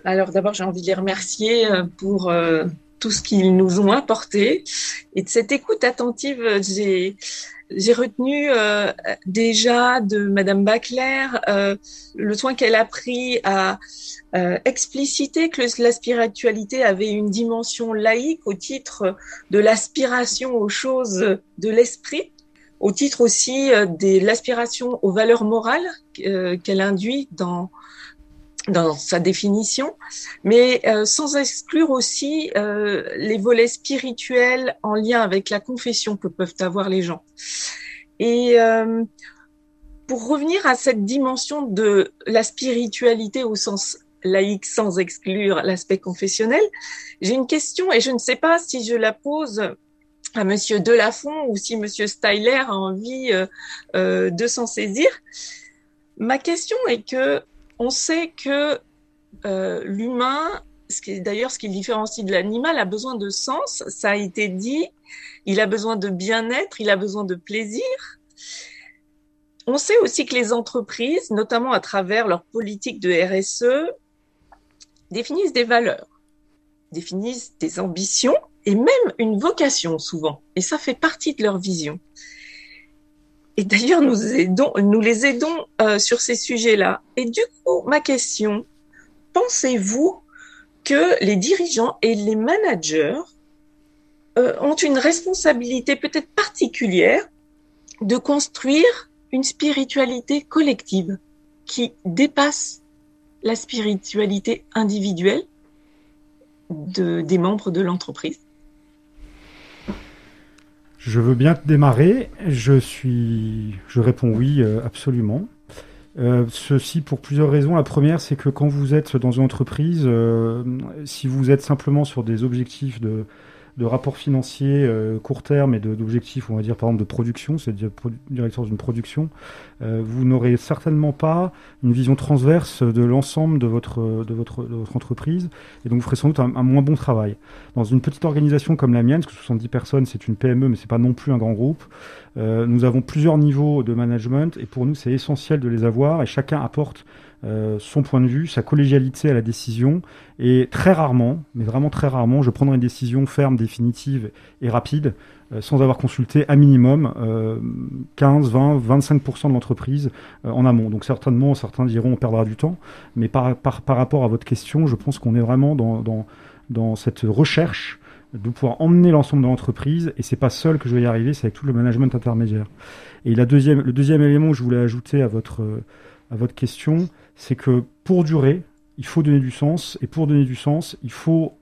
S7: Alors d'abord, j'ai envie de les remercier pour tout ce qu'ils nous ont apporté. Et de cette écoute attentive, j'ai j'ai retenu euh, déjà de Madame Bacler euh, le soin qu'elle a pris à euh, expliciter que la spiritualité avait une dimension laïque au titre de l'aspiration aux choses de l'esprit, au titre aussi de l'aspiration aux valeurs morales qu'elle induit dans dans sa définition, mais euh, sans exclure aussi euh, les volets spirituels en lien avec la confession que peuvent avoir les gens. Et euh, pour revenir à cette dimension de la spiritualité au sens laïque sans exclure l'aspect confessionnel, j'ai une question et je ne sais pas si je la pose à Monsieur Delafont ou si Monsieur Styler a envie de s'en saisir. Ma question est que on sait que euh, l'humain, d'ailleurs ce qui le différencie de l'animal, a besoin de sens, ça a été dit, il a besoin de bien-être, il a besoin de plaisir. On sait aussi que les entreprises, notamment à travers leur politique de RSE, définissent des valeurs, définissent des ambitions et même une vocation souvent. Et ça fait partie de leur vision. Et d'ailleurs, nous, les aidons euh, sur ces sujets-là. Et du coup, ma question, pensez-vous que les dirigeants et les managers euh, ont une responsabilité peut-être particulière de construire une spiritualité collective qui dépasse la spiritualité individuelle de, des membres de l'entreprise?
S6: Je veux bien démarrer. Je suis, je réponds oui, euh, absolument. Euh, ceci pour plusieurs raisons. La première, c'est que quand vous êtes dans une entreprise, euh, si vous êtes simplement sur des objectifs de de rapports financiers euh, court terme et d'objectifs, on va dire par exemple de production, c'est directeur d'une production, euh, vous n'aurez certainement pas une vision transverse de l'ensemble de votre, de, votre, de votre entreprise et donc vous ferez sans doute un, moins bon travail. Dans une petite organisation comme la mienne, parce que 70 personnes c'est une PME mais c'est pas non plus un grand groupe, euh, nous avons plusieurs niveaux de management et pour nous c'est essentiel de les avoir et chacun apporte euh, son point de vue, sa collégialité à la décision. Et très rarement, mais vraiment très rarement, je prendrai une décision ferme, définitive et rapide euh, sans avoir consulté à minimum 15, 20, 25% de l'entreprise euh, en amont. Donc certainement, certains diront on perdra du temps, mais par, par, par rapport à votre question, je pense qu'on est vraiment dans, dans, dans cette recherche de pouvoir emmener l'ensemble de l'entreprise, et c'est pas seul que je vais y arriver, c'est avec tout le management intermédiaire. Et la deuxième, le deuxième élément que je voulais ajouter à votre, à votre question, c'est que pour durer, il faut donner du sens, et pour donner du sens, il faut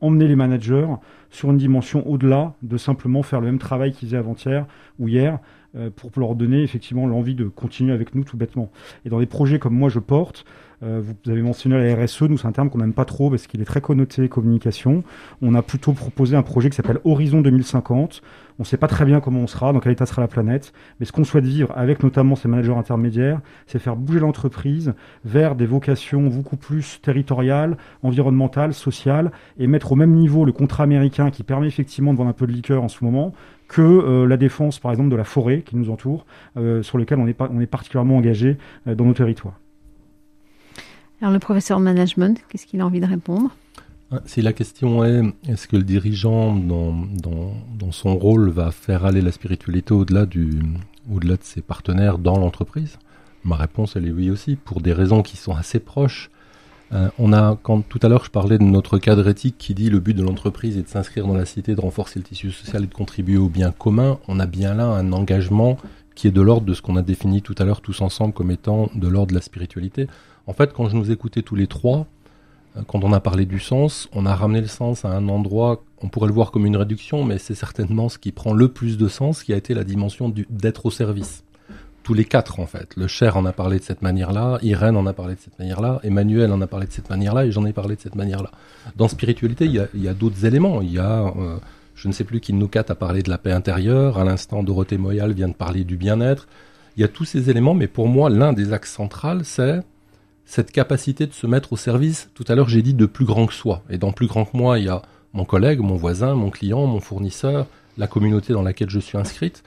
S6: emmener les managers sur une dimension au-delà de simplement faire le même travail qu'ils faisaient avant-hier ou hier, euh, pour leur donner effectivement l'envie de continuer avec nous tout bêtement. Et dans des projets comme moi je porte, euh, vous avez mentionné la RSE, nous c'est un terme qu'on n'aime pas trop parce qu'il est très connoté communication. On a plutôt proposé un projet qui s'appelle Horizon 2050. On ne sait pas très bien comment on sera, dans quel état sera la planète, mais ce qu'on souhaite vivre avec notamment ces managers intermédiaires, c'est faire bouger l'entreprise vers des vocations beaucoup plus territoriales, environnementales, sociales, et mettre au même niveau le contrat américain qui permet effectivement de vendre un peu de liqueur en ce moment, que euh, la défense, par exemple, de la forêt qui nous entoure, euh, sur lequel on est, on est particulièrement engagé dans nos territoires.
S2: Alors le professeur management, qu'est-ce qu'il a envie de répondre?
S3: Ah, Si la question est, est-ce que le dirigeant, dans, dans, son rôle, va faire aller la spiritualité au-delà du, au-delà de ses partenaires dans l'entreprise? Ma réponse, elle est oui aussi, pour des raisons qui sont assez proches. Euh, on a, quand tout à l'heure je parlais de notre cadre éthique qui dit le but de l'entreprise est de s'inscrire dans la cité, de renforcer le tissu social et de contribuer au bien commun, on a bien là un engagement qui est de l'ordre de ce qu'on a défini tout à l'heure tous ensemble comme étant de l'ordre de la spiritualité. En fait, quand je nous écoutais tous les trois, euh, quand on a parlé du sens, on a ramené le sens à un endroit, on pourrait le voir comme une réduction, mais c'est certainement ce qui prend le plus de sens, qui a été la dimension d'être au service. Tous les quatre, en fait. Le cher en a parlé de cette manière-là, Irène en a parlé de cette manière-là, Emmanuel en a parlé de cette manière-là, et j'en ai parlé de cette manière-là. Dans spiritualité, il y a, d'autres éléments. Il y a, euh, je ne sais plus qui nous quatre a parlé de la paix intérieure, à l'instant Dorothée Moyal vient de parler du bien-être. Il y a tous ces éléments, mais pour moi, l'un des axes centrales, c'est cette capacité de se mettre au service, tout à l'heure j'ai dit de plus grand que soi. Et dans plus grand que moi, il y a mon collègue, mon voisin, mon client, mon fournisseur, la communauté dans laquelle je suis inscrite.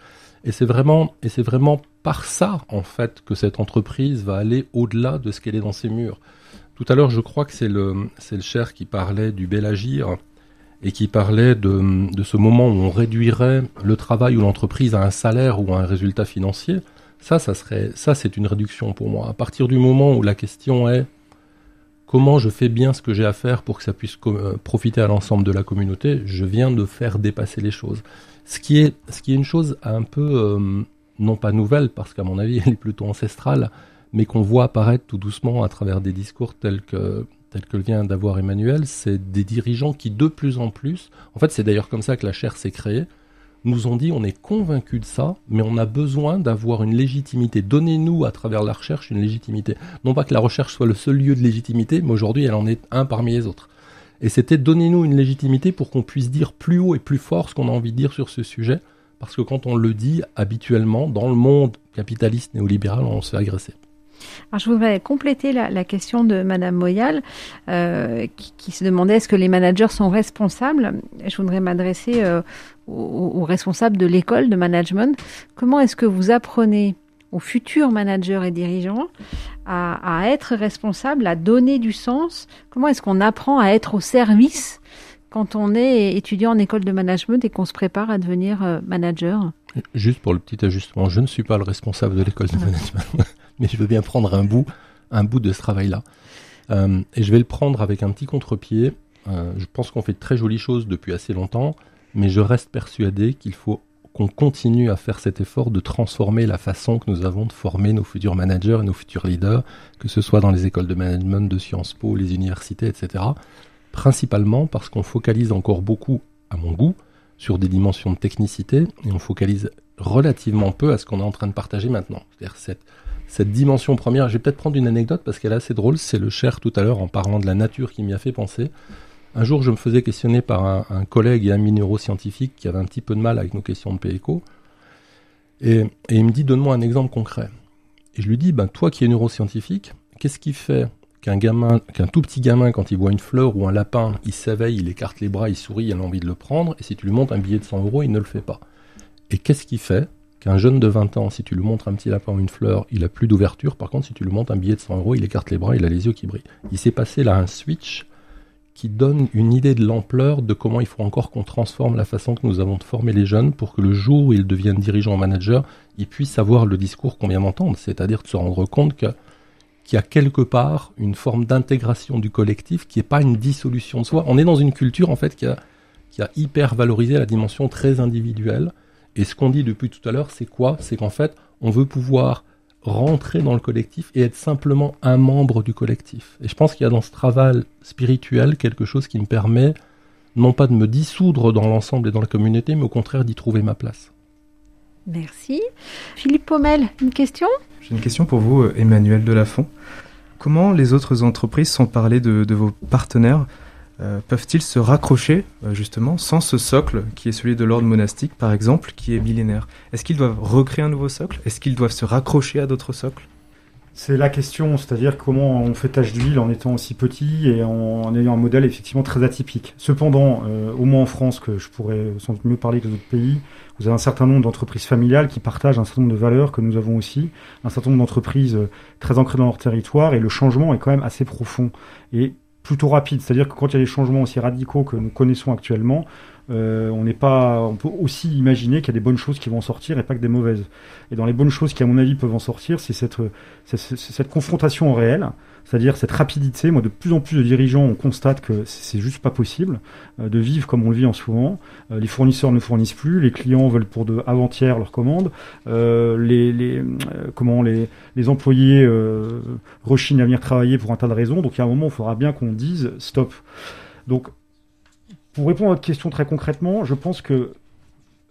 S3: Et c'est vraiment, et c'est vraiment par ça, en fait, que cette entreprise va aller au-delà de ce qu'elle est dans ses murs. Tout à l'heure, je crois que c'est le, c'est le cher qui parlait du bel agir. et qui parlait de, de ce moment où on réduirait le travail ou l'entreprise à un salaire ou à un résultat financier. Ça, serait, ça, c'est une réduction pour moi. À partir du moment où la question est comment je fais bien ce que j'ai à faire pour que ça puisse euh, profiter à l'ensemble de la communauté, je viens de faire dépasser les choses. Ce qui est, une chose un peu, euh, non pas nouvelle, parce qu'à mon avis, elle est plutôt ancestrale, mais qu'on voit apparaître tout doucement à travers des discours tels que, tels que vient d'avoir Emmanuel, c'est des dirigeants qui de plus en plus, en fait c'est d'ailleurs comme ça que la chaire s'est créée, nous ont dit on est convaincu de ça, mais on a besoin d'avoir une légitimité. Donnez-nous à travers la recherche une légitimité. Non pas que la recherche soit le seul lieu de légitimité, mais aujourd'hui elle en est un parmi les autres. Et c'était donnez-nous une légitimité pour qu'on puisse dire plus haut et plus fort ce qu'on a envie de dire sur ce sujet, parce que quand on le dit habituellement, dans le monde capitaliste néolibéral, on se fait agresser.
S2: Alors, je voudrais compléter la, question de Madame Moyal, euh, qui, se demandait est-ce que les managers sont responsables? Je voudrais m'adresser euh, aux, responsables de l'école de management. Comment est-ce que vous apprenez aux futurs managers et dirigeants à, être responsables, à donner du sens? Comment est-ce qu'on apprend à être au service quand on est étudiant en école de management et qu'on se prépare à devenir euh, manager?
S3: Juste pour le petit ajustement, je ne suis pas le responsable de l'école de management, mais je veux bien prendre un bout, un bout de ce travail-là. Euh, et je vais le prendre avec un petit contre-pied. Euh, je pense qu'on fait de très jolies choses depuis assez longtemps mais je reste persuadé qu'il faut qu'on continue à faire cet effort de transformer la façon que nous avons de former nos futurs managers et nos futurs leaders, que ce soit dans les écoles de management de Sciences Po, les universités, etc. Principalement parce qu'on focalise encore beaucoup, à mon goût, sur des dimensions de technicité et on focalise relativement peu à ce qu'on est en train de partager maintenant. C'est-à-dire cette, cette dimension première. Je vais peut-être prendre une anecdote parce qu'elle est assez drôle. C'est le cher tout à l'heure en parlant de la nature qui m'y a fait penser. Un jour, je me faisais questionner par un, collègue et ami neuroscientifique qui avait un petit peu de mal avec nos questions de PECO. Et, il me dit Donne-moi un exemple concret. Et je lui dis ben, Toi qui es neuroscientifique, qu'est-ce qui fait qu'un qu'un tout petit gamin, quand il voit une fleur ou un lapin, il s'éveille, il écarte les bras, il sourit, il a envie de le prendre, et si tu lui montres un billet de 100 euros, il ne le fait pas. Et qu'est-ce qui fait qu'un jeune de 20 ans, si tu lui montres un petit lapin ou une fleur, il a plus d'ouverture, par contre, si tu lui montres un billet de 100 euros, il écarte les bras, il a les yeux qui brillent. Il s'est passé là un switch qui donne une idée de l'ampleur de comment il faut encore qu'on transforme la façon que nous avons de former les jeunes pour que le jour où ils deviennent dirigeants ou managers, ils puissent avoir le discours qu'on vient d'entendre, c'est-à-dire de se rendre compte qu'il y a quelque part une forme d'intégration du collectif qui n'est pas une dissolution de soi. On est dans une culture en fait qui a hyper valorisé la dimension très individuelle. Et ce qu'on dit depuis tout à l'heure, c'est quoi? C'est qu'en fait, on veut pouvoir rentrer dans le collectif et être simplement un membre du collectif. Et je pense qu'il y a dans ce travail spirituel quelque chose qui me permet non pas de me dissoudre dans l'ensemble et dans la communauté, mais au contraire d'y trouver ma place.
S2: Merci. Philippe Pommel, une question?
S8: J'ai une question pour vous, Emmanuel Delafont. Comment les autres entreprises sont parlées de, de vos partenaires? Euh, peuvent-ils se raccrocher euh, justement sans ce socle qui est celui de l'ordre monastique par exemple, qui est millénaire? Est-ce qu'ils doivent recréer un nouveau socle? Est-ce qu'ils doivent se raccrocher à d'autres socles?
S6: C'est la question, c'est-à-dire comment on fait tâche d'huile en étant aussi petit et en, ayant un modèle effectivement très atypique. Cependant, euh, au moins en France, que je pourrais sans doute mieux parler que d'autres pays, vous avez un certain nombre d'entreprises familiales qui partagent un certain nombre de valeurs que nous avons aussi, un certain nombre d'entreprises très ancrées dans leur territoire et le changement est quand même assez profond. Et plutôt rapide. C'est-à-dire que quand il y a des changements aussi radicaux que nous connaissons actuellement, euh, on n'est pas, on peut aussi imaginer qu'il y a des bonnes choses qui vont en sortir et pas que des mauvaises. Et dans les bonnes choses qui, à mon avis, peuvent en sortir, c'est cette, cette, confrontation réelle, c'est-à-dire cette rapidité. Moi, de plus en plus de dirigeants, on constate que c'est juste pas possible euh, de vivre comme on le vit en ce moment. Euh, les fournisseurs ne fournissent plus, les clients veulent pour de avant-hier leurs commandes, les, les comment les, les employés rechignent à venir travailler pour un tas de raisons. Donc, il y a un moment, il faudra bien qu'on dise stop. Donc, pour répondre à votre question très concrètement, je pense que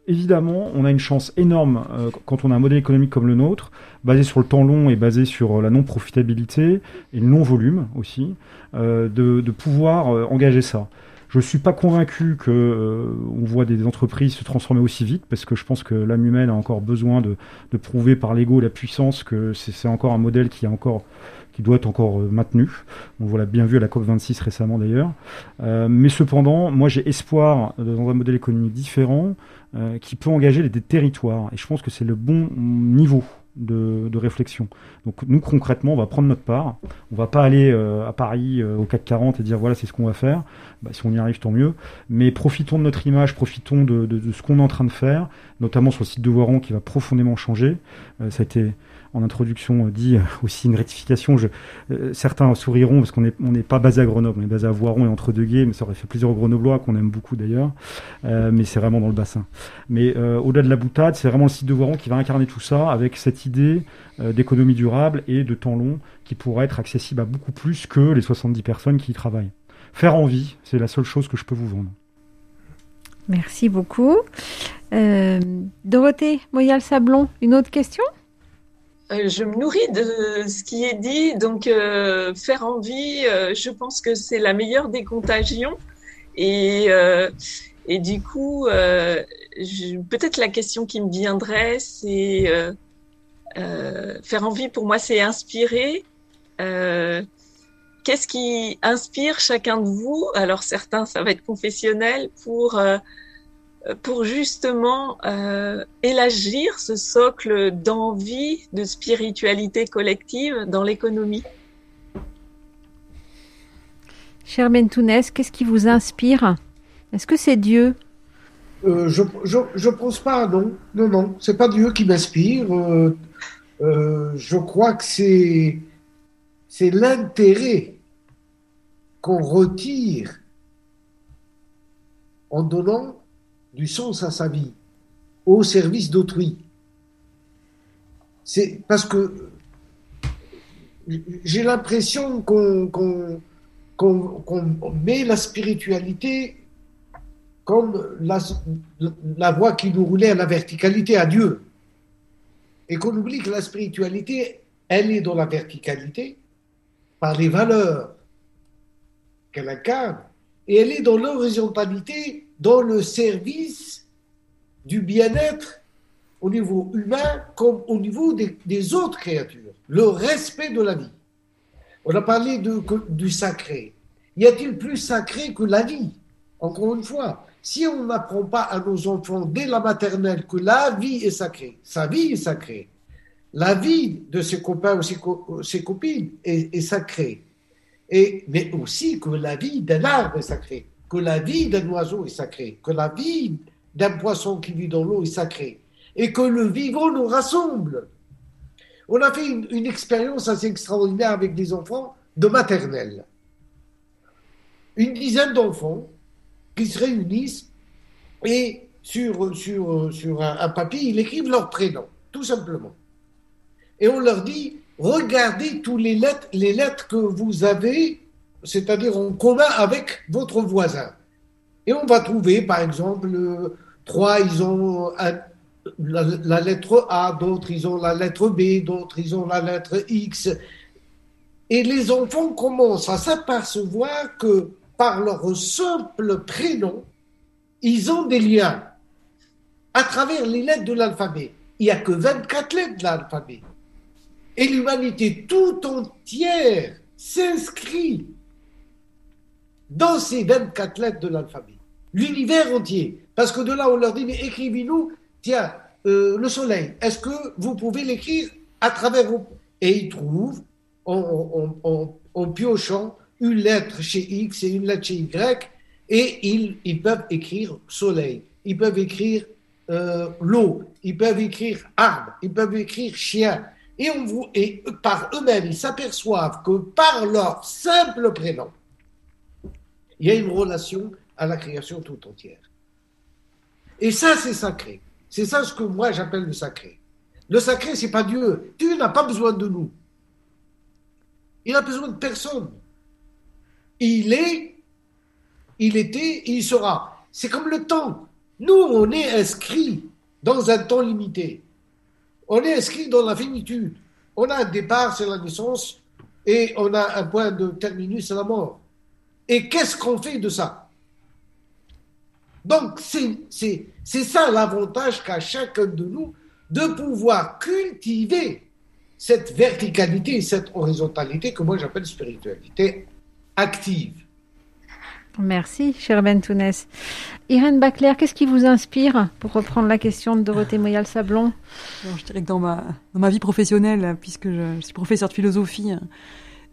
S6: évidemment, on a une chance énorme euh, quand on a un modèle économique comme le nôtre, basé sur le temps long et basé sur euh, la non-profitabilité et le non-volume aussi, euh, de, pouvoir engager ça. Je ne suis pas convaincu que on voit des entreprises se transformer aussi vite, parce que je pense que l'âme humaine a encore besoin de, de prouver par l'ego la puissance que c'est encore un modèle qui a encore qui doit être encore euh, maintenu. On l'a bien vu à la COP26 récemment d'ailleurs. Euh, mais cependant, moi j'ai espoir dans un modèle économique différent euh, qui peut engager des, territoires. Et je pense que c'est le bon niveau de, réflexion. Donc nous concrètement, on va prendre notre part. On va pas aller euh, à Paris euh, au 440 et dire voilà c'est ce qu'on va faire. Bah, si on y arrive, tant mieux. Mais profitons de notre image, profitons de, ce qu'on est en train de faire, notamment sur le site de Voiron qui va profondément changer. Euh, ça a été en introduction euh, dit euh, aussi une rectification. Euh, certains souriront parce qu'on n'est on pas basé à Grenoble, on est basé à Voiron et entre deux guets, mais ça aurait fait plaisir Grenoblois qu'on aime beaucoup d'ailleurs. mais c'est vraiment dans le bassin. Mais au-delà de la boutade, c'est vraiment le site de Voiron qui va incarner tout ça avec cette idée d'économie durable et de temps long qui pourrait être accessible à beaucoup plus que les 70 personnes qui y travaillent. Faire envie, c'est la seule chose que je peux vous vendre.
S2: Merci beaucoup. Dorothée Moyal-Sablon, une autre question?
S7: Euh, je me nourris de ce qui est dit, donc euh, faire envie, euh, je pense que c'est la meilleure des contagions. Et, et du coup, peut-être la question qui me viendrait, c'est faire envie pour moi, c'est inspirer. Qu'est-ce qui inspire chacun de vous? Alors certains, ça va être confessionnel pour pour justement euh, élargir ce socle d'envie, de spiritualité collective dans l'économie.
S2: Cher Bentounès, qu'est-ce qui vous inspire? Est-ce que c'est Dieu?
S5: Euh, Je ne pense pas, non. Non, non, c'est pas Dieu qui m'inspire. Euh, euh, je crois que c'est, c'est l'intérêt qu'on retire en donnant du sens à sa vie au service d'autrui. C'est parce que j'ai l'impression qu'on met la spiritualité comme la, la voie qui nous roulait à la verticalité, à Dieu. Et qu'on oublie que la spiritualité, elle est dans la verticalité par les valeurs qu'elle incarne, et elle est dans l'horizontalité dans le service du bien-être au niveau humain comme au niveau des, autres créatures, le respect de la vie. On a parlé du sacré. Y a-t-il plus sacré que la vie? Encore une fois, si on n'apprend pas à nos enfants dès la maternelle que la vie est sacrée, sa vie est sacrée, la vie de ses copains ou ses, copines est, est sacrée, et, mais aussi que la vie d'un arbre est sacrée que la vie d'un oiseau est sacrée, que la vie d'un poisson qui vit dans l'eau est sacrée, et que le vivant nous rassemble. On a fait une, expérience assez extraordinaire avec des enfants de maternelle. Une dizaine d'enfants qui se réunissent et sur, un, papier, ils écrivent leur prénom, tout simplement. Et on leur dit, regardez tous les lettres, les lettres que vous avez c'est-à-dire en commun avec votre voisin. Et on va trouver, par exemple, trois, ils ont la, lettre A, d'autres, ils ont la lettre B, d'autres, ils ont la lettre X. Et les enfants commencent à s'apercevoir que par leur simple prénom, ils ont des liens à travers les lettres de l'alphabet. Il n'y a que 24 lettres de l'alphabet. Et l'humanité tout entière s'inscrit dans ces 24 lettres de l'alphabet. L'univers entier. Parce que de là, on leur dit, mais écrivez-nous, tiens, euh, le soleil, est-ce que vous pouvez l'écrire à travers vos... Et ils trouvent, en, piochant, une lettre chez X et une lettre chez Y, et ils, ils peuvent écrire soleil, ils peuvent écrire euh, l'eau, ils peuvent écrire arbre, ils peuvent écrire chien. Et, on vous, et par eux-mêmes, ils s'aperçoivent que par leur simple prénom, il y a une relation à la création tout entière. Et ça, c'est sacré. C'est ça ce que moi j'appelle le sacré. Le sacré, c'est pas Dieu. Dieu n'a pas besoin de nous. Il n'a besoin de personne. Il est, il était, il sera. C'est comme le temps. Nous, on est inscrit dans un temps limité. On est inscrit dans la finitude. On a un départ, c'est la naissance, et on a un point de terminus, c'est la mort. Et qu'est-ce qu'on fait de ça? Donc, c'est ça l'avantage qu'a chacun de nous de pouvoir cultiver cette verticalité, cette horizontalité que moi j'appelle spiritualité active.
S2: Merci, cher Ben Tounès. Irène Bacler, qu'est-ce qui vous inspire pour reprendre la question de Dorothée Moyal-Sablon?
S4: Je dirais que dans ma, dans ma vie professionnelle, puisque je, suis professeur de philosophie,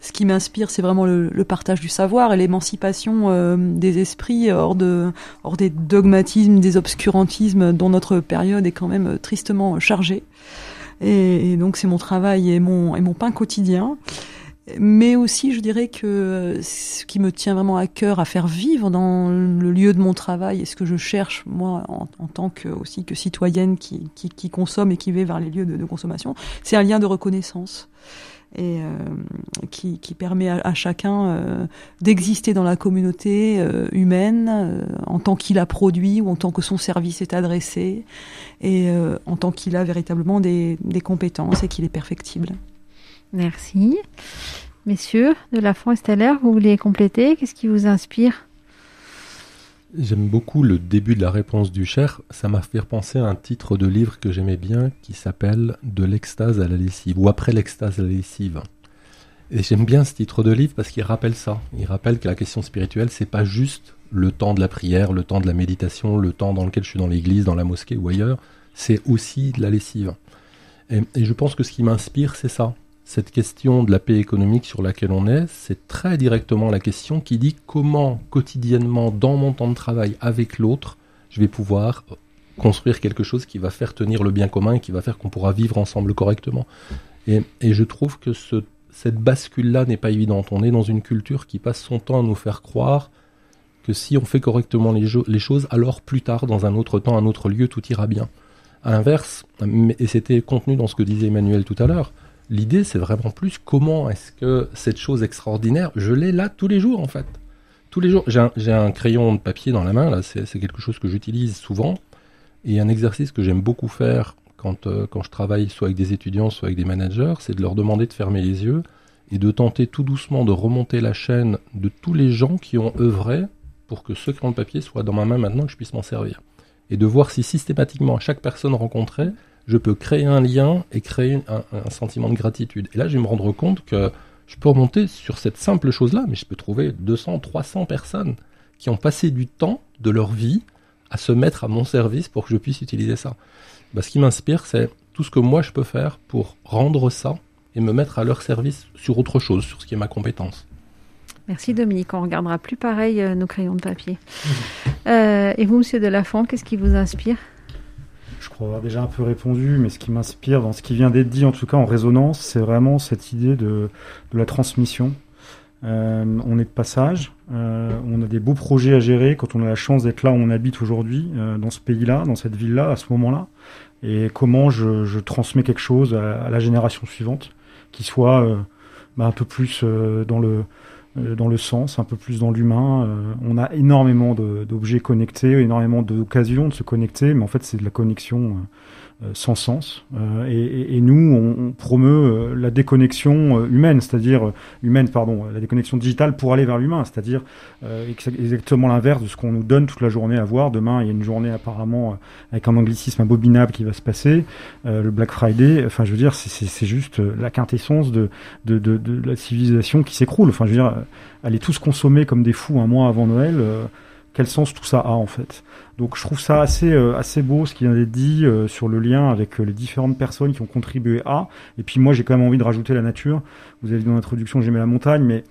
S4: ce qui m'inspire, c'est vraiment le, partage du savoir et l'émancipation euh, des esprits hors, de, hors des dogmatismes, des obscurantismes dont notre période est quand même tristement chargée. Et, donc c'est mon travail et mon, et mon pain quotidien. Mais aussi, je dirais que ce qui me tient vraiment à cœur à faire vivre dans le lieu de mon travail et ce que je cherche, moi, en, tant que, aussi que citoyenne qui, qui, consomme et qui va vers les lieux de consommation, c'est un lien de reconnaissance et euh, qui, permet à, chacun euh, d'exister dans la communauté euh, humaine en tant qu'il a produit ou en tant que son service est adressé et en tant qu'il a véritablement des, compétences et qu'il est perfectible.
S2: Merci. Messieurs, de la et Steller, vous voulez compléter? Qu'est-ce qui vous inspire?
S3: J'aime beaucoup le début de la réponse du cher. Ça m'a fait penser à un titre de livre que j'aimais bien qui s'appelle De l'extase à la lessive ou Après l'extase à la lessive. Et j'aime bien ce titre de livre parce qu'il rappelle ça. Il rappelle que la question spirituelle, c'est pas juste le temps de la prière, le temps de la méditation, le temps dans lequel je suis dans l'église, dans la mosquée ou ailleurs. C'est aussi de la lessive. et je pense que ce qui m'inspire, c'est ça cette question de la paix économique sur laquelle on est, c'est très directement la question qui dit comment quotidiennement, dans mon temps de travail avec l'autre, je vais pouvoir construire quelque chose qui va faire tenir le bien commun et qui va faire qu'on pourra vivre ensemble correctement. Et, je trouve que cette bascule-là n'est pas évidente. On est dans une culture qui passe son temps à nous faire croire que si on fait correctement les, les choses, alors plus tard, dans un autre temps, un autre lieu, tout ira bien. À l'inverse, et c'était contenu dans ce que disait Emmanuel tout à l'heure, L'idée, c'est vraiment plus comment est-ce que cette chose extraordinaire, je l'ai là tous les jours en fait. Tous les jours, j'ai un, crayon de papier dans la main, c'est quelque chose que j'utilise souvent. Et un exercice que j'aime beaucoup faire quand, euh, quand je travaille soit avec des étudiants, soit avec des managers, c'est de leur demander de fermer les yeux et de tenter tout doucement de remonter la chaîne de tous les gens qui ont œuvré pour que ce crayon de papier soit dans ma main maintenant que je puisse m'en servir. Et de voir si systématiquement à chaque personne rencontrée, je peux créer un lien et créer un, sentiment de gratitude. Et là, je vais me rendre compte que je peux remonter sur cette simple chose-là, mais je peux trouver 200, 300 personnes qui ont passé du temps de leur vie à se mettre à mon service pour que je puisse utiliser ça. Bah, ce qui m'inspire, c'est tout ce que moi je peux faire pour rendre ça et me mettre à leur service sur autre chose, sur ce qui est ma compétence.
S2: Merci Dominique, on regardera plus pareil euh, nos crayons de papier. Euh, et vous, Monsieur Delafont, qu'est-ce qui vous inspire?
S6: Je crois avoir déjà un peu répondu, mais ce qui m'inspire dans ce qui vient d'être dit, en tout cas en résonance, c'est vraiment cette idée de, la transmission. Euh, on est de passage, euh, on a des beaux projets à gérer quand on a la chance d'être là où on habite aujourd'hui, euh, dans ce pays-là, dans cette ville-là, à ce moment-là. Et comment je, transmets quelque chose à, la génération suivante, qui soit bah, un peu plus dans le dans le sens, un peu plus dans l'humain. Euh, on a énormément d'objets connectés, énormément d'occasions de se connecter, mais en fait c'est de la connexion euh, sans sens. Et, et, nous, on, promeut la déconnexion humaine, c'est-à-dire humaine, pardon, la déconnexion digitale pour aller vers l'humain, c'est-à-dire exactement l'inverse de ce qu'on nous donne toute la journée à voir. Demain, il y a une journée apparemment avec un anglicisme abominable qui va se passer, le Black Friday. Enfin, je veux dire, c'est juste la quintessence de, de, de, la civilisation qui s'écroule. Enfin, je veux dire aller tous consommer comme des fous un mois avant Noël, euh, quel sens tout ça a en fait Donc je trouve ça assez euh, assez beau ce qui vient d'être dit euh, sur le lien avec les différentes personnes qui ont contribué à. Et puis moi j'ai quand même envie de rajouter la nature. Vous avez dit dans l'introduction j'aimais la montagne, mais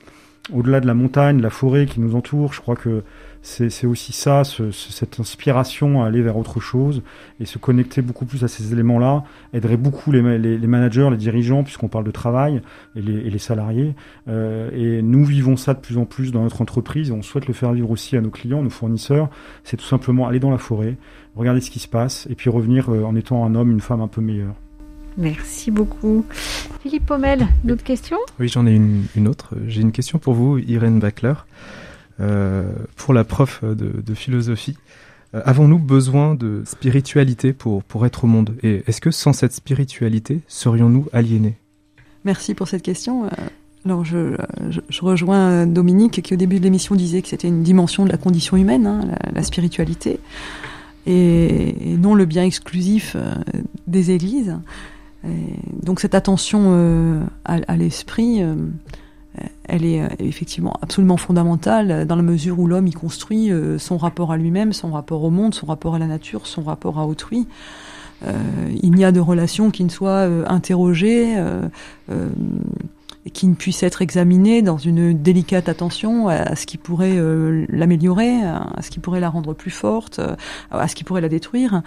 S6: au-delà de la montagne, la forêt qui nous entoure, je crois que c'est aussi ça, cette inspiration à aller vers autre chose et se connecter beaucoup plus à ces éléments-là aiderait beaucoup les, managers, les dirigeants, puisqu'on parle de travail et les, salariés. Euh, et nous vivons ça de plus en plus dans notre entreprise on souhaite le faire vivre aussi à nos clients, nos fournisseurs. C'est tout simplement aller dans la forêt, regarder ce qui se passe et puis revenir euh, en étant un homme, une femme un peu meilleur.
S2: Merci beaucoup. Philippe Pommel, d'autres questions?
S8: Oui, j'en ai une, une autre. J'ai une question pour vous, Irène Bachler. Euh, pour la prof de, philosophie. Euh, avons-nous besoin de spiritualité pour, pour être au monde? Et est-ce que sans cette spiritualité, serions-nous aliénés?
S4: Merci pour cette question. Euh, alors je, je, rejoins Dominique qui au début de l'émission disait que c'était une dimension de la condition humaine, hein, la, spiritualité, et, non le bien exclusif des églises. Donc cette attention à, à l'esprit elle est effectivement absolument fondamentale dans la mesure où l'homme y construit son rapport à lui-même, son rapport au monde, son rapport à la nature, son rapport à autrui. il n'y a de relation qui ne soit interrogée qui ne puisse être examinée dans une délicate attention à ce qui pourrait l'améliorer, à ce qui pourrait la rendre plus forte, à ce qui pourrait la détruire.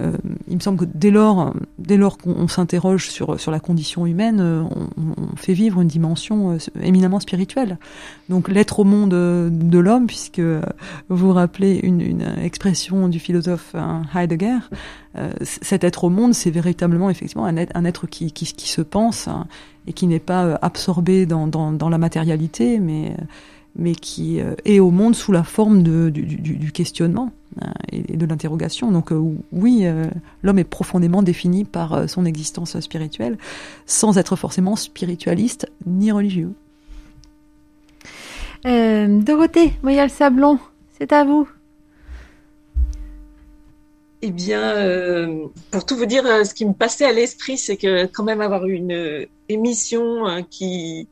S4: Euh, il me semble que dès lors, dès lors qu'on s'interroge sur sur la condition humaine, euh, on, fait vivre une dimension euh, éminemment spirituelle. Donc l'être au monde de l'homme, puisque vous rappelez une, expression du philosophe Heidegger, cet être au monde, c'est véritablement effectivement un être, qui se pense hein, et qui n'est pas absorbé dans, la matérialité, mais mais qui est au monde sous la forme du, questionnement. Euh, et de l'interrogation. Donc euh, oui, euh, l'homme est profondément défini par son existence spirituelle, sans être forcément spiritualiste ni religieux.
S2: Dorothée Moyal-Sablon, c'est à vous.
S7: Eh bien, pour tout vous dire, ce qui me passait à l'esprit, c'est que quand même avoir une émission qui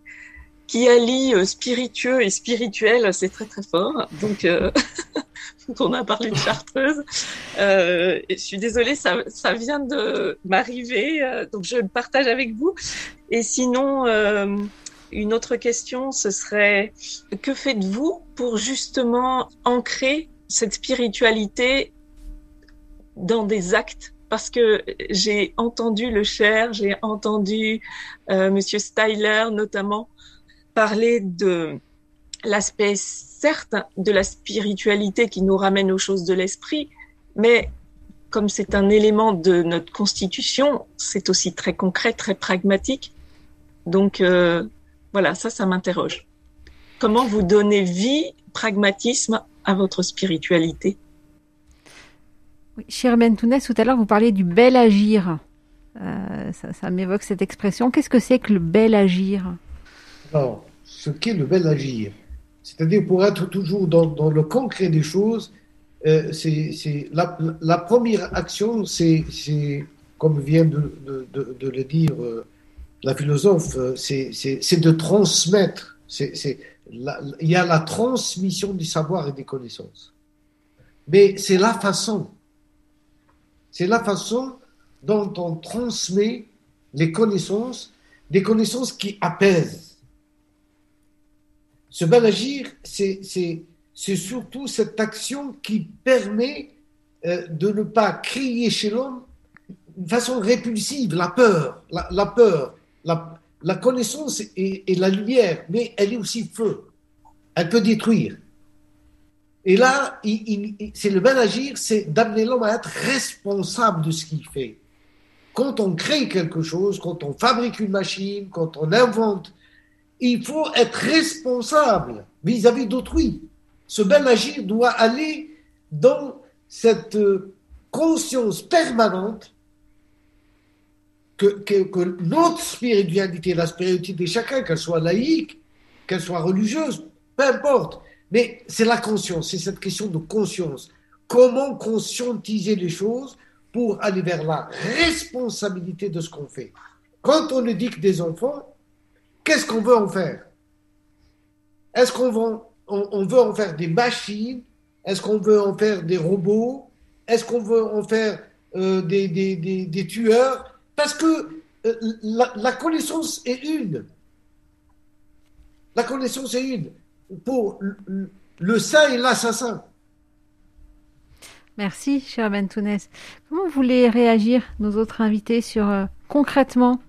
S7: qui allie spiritueux et spirituel, c'est très très fort. Donc on a parlé de Chartreuse. Euh, je suis désolée, ça, ça vient de m'arriver, euh, donc je le partage avec vous. Et sinon, euh, une autre question, ce serait que faites-vous pour justement ancrer cette spiritualité dans des actes parce que j'ai entendu le cher, j'ai entendu euh, Monsieur Styler notamment parler de l'aspect certes de la spiritualité qui nous ramène aux choses de l'esprit, mais comme c'est un élément de notre constitution, c'est aussi très concret, très pragmatique. Donc euh, voilà, ça, ça m'interroge. Comment vous donnez vie, pragmatisme à votre spiritualité?
S2: Oui, Cher tout à l'heure, vous parlez du bel agir. Euh, ça, m'évoque cette expression. Qu'est-ce que c'est que le bel agir?
S5: Alors, ce qu'est le bel agir, c'est-à-dire pour être toujours dans, le concret des choses, euh, c'est la, première action, c'est comme vient de, le dire euh, la philosophe, c'est de transmettre. il y a la transmission du savoir et des connaissances. Mais c'est la façon. C'est la façon dont on transmet les connaissances, des connaissances qui apaisent ce bel agir, c'est surtout cette action qui permet euh, de ne pas crier chez l'homme de façon répulsive, la peur, la, peur, la, connaissance et, la lumière, mais elle est aussi feu. Elle peut détruire. Et là, c'est le bel agir, c'est d'amener l'homme à être responsable de ce qu'il fait. Quand on crée quelque chose, quand on fabrique une machine, quand on invente il faut être responsable vis-à-vis d'autrui. Ce bel agir doit aller dans cette euh, conscience permanente que, que, notre spiritualité, la spiritualité de chacun, qu'elle soit laïque, qu'elle soit religieuse, peu importe, mais c'est la conscience, c'est cette question de conscience. Comment conscientiser les choses pour aller vers la responsabilité de ce qu'on fait? Quand on éduque des enfants, Qu'est-ce qu'on veut en faire? Est-ce qu'on veut, en faire des machines? Est-ce qu'on veut en faire des robots? Est-ce qu'on veut en faire euh, des, des, tueurs? Parce que euh, la, connaissance est une. La connaissance est une. Pour le, saint et l'assassin.
S2: Merci, cher Bentounès. Comment voulez réagir, nos autres invités, sur euh, concrètement?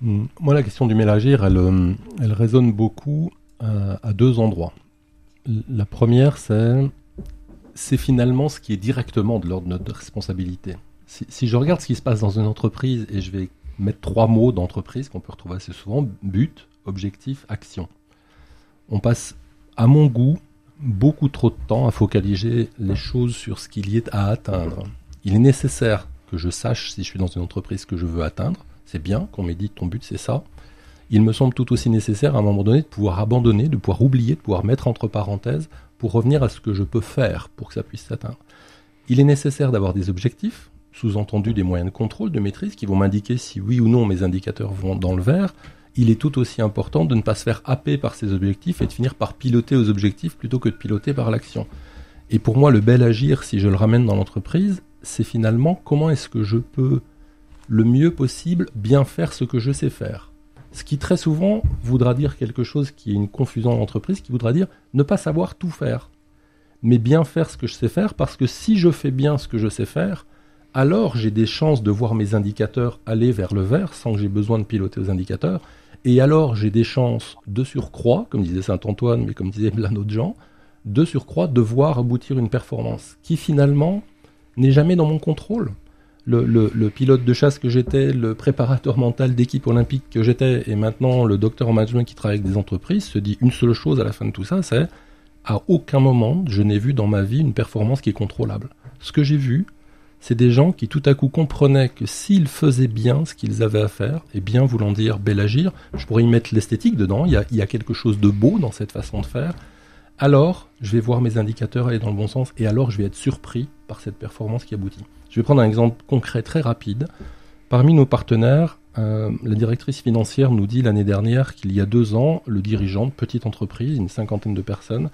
S3: Mm. Moi, la question du mélagir, elle, euh, elle résonne beaucoup euh, à, deux endroits. La première, c'est c'est finalement ce qui est directement de l'ordre de notre responsabilité. Si, je regarde ce qui se passe dans une entreprise, et je vais mettre trois mots d'entreprise qu'on peut retrouver assez souvent, but, objectif, action. On passe, à mon goût, beaucoup trop de temps à focaliser les choses sur ce qu'il y est à atteindre. Il est nécessaire que je sache si je suis dans une entreprise que je veux atteindre, c'est bien qu'on m'ait dit ton but c'est ça. Il me semble tout aussi nécessaire à un moment donné de pouvoir abandonner, de pouvoir oublier, de pouvoir mettre entre parenthèses pour revenir à ce que je peux faire pour que ça puisse s'atteindre. Il est nécessaire d'avoir des objectifs, sous-entendu des moyens de contrôle, de maîtrise, qui vont m'indiquer si oui ou non mes indicateurs vont dans le vert, il est tout aussi important de ne pas se faire happer par ses objectifs et de finir par piloter aux objectifs plutôt que de piloter par l'action. Et pour moi, le bel agir, si je le ramène dans l'entreprise, c'est finalement comment est-ce que je peux le mieux possible bien faire ce que je sais faire. Ce qui très souvent voudra dire quelque chose qui est une confusion dans l'entreprise, qui voudra dire ne pas savoir tout faire, mais bien faire ce que je sais faire, parce que si je fais bien ce que je sais faire, alors j'ai des chances de voir mes indicateurs aller vers le vert sans que j'ai besoin de piloter aux indicateurs, et alors j'ai des chances de surcroît, comme disait Saint Antoine, mais comme disait plein d'autres gens, de surcroît de voir aboutir une performance qui finalement n'est jamais dans mon contrôle. Le, pilote de chasse que j'étais, le préparateur mental d'équipe olympique que j'étais, et maintenant le docteur en management qui travaille avec des entreprises, se dit une seule chose à la fin de tout ça, c'est à aucun moment je n'ai vu dans ma vie une performance qui est contrôlable. Ce que j'ai vu, c'est des gens qui tout à coup comprenaient que s'ils faisaient bien ce qu'ils avaient à faire, et bien voulant dire bel agir, je pourrais y mettre l'esthétique dedans, il y, a, quelque chose de beau dans cette façon de faire, alors je vais voir mes indicateurs aller dans le bon sens, et alors je vais être surpris par cette performance qui aboutit. Je vais prendre un exemple concret très rapide. Parmi nos partenaires, euh, la directrice financière nous dit l'année dernière qu'il y a deux ans, le dirigeant de petite entreprise, une cinquantaine de personnes,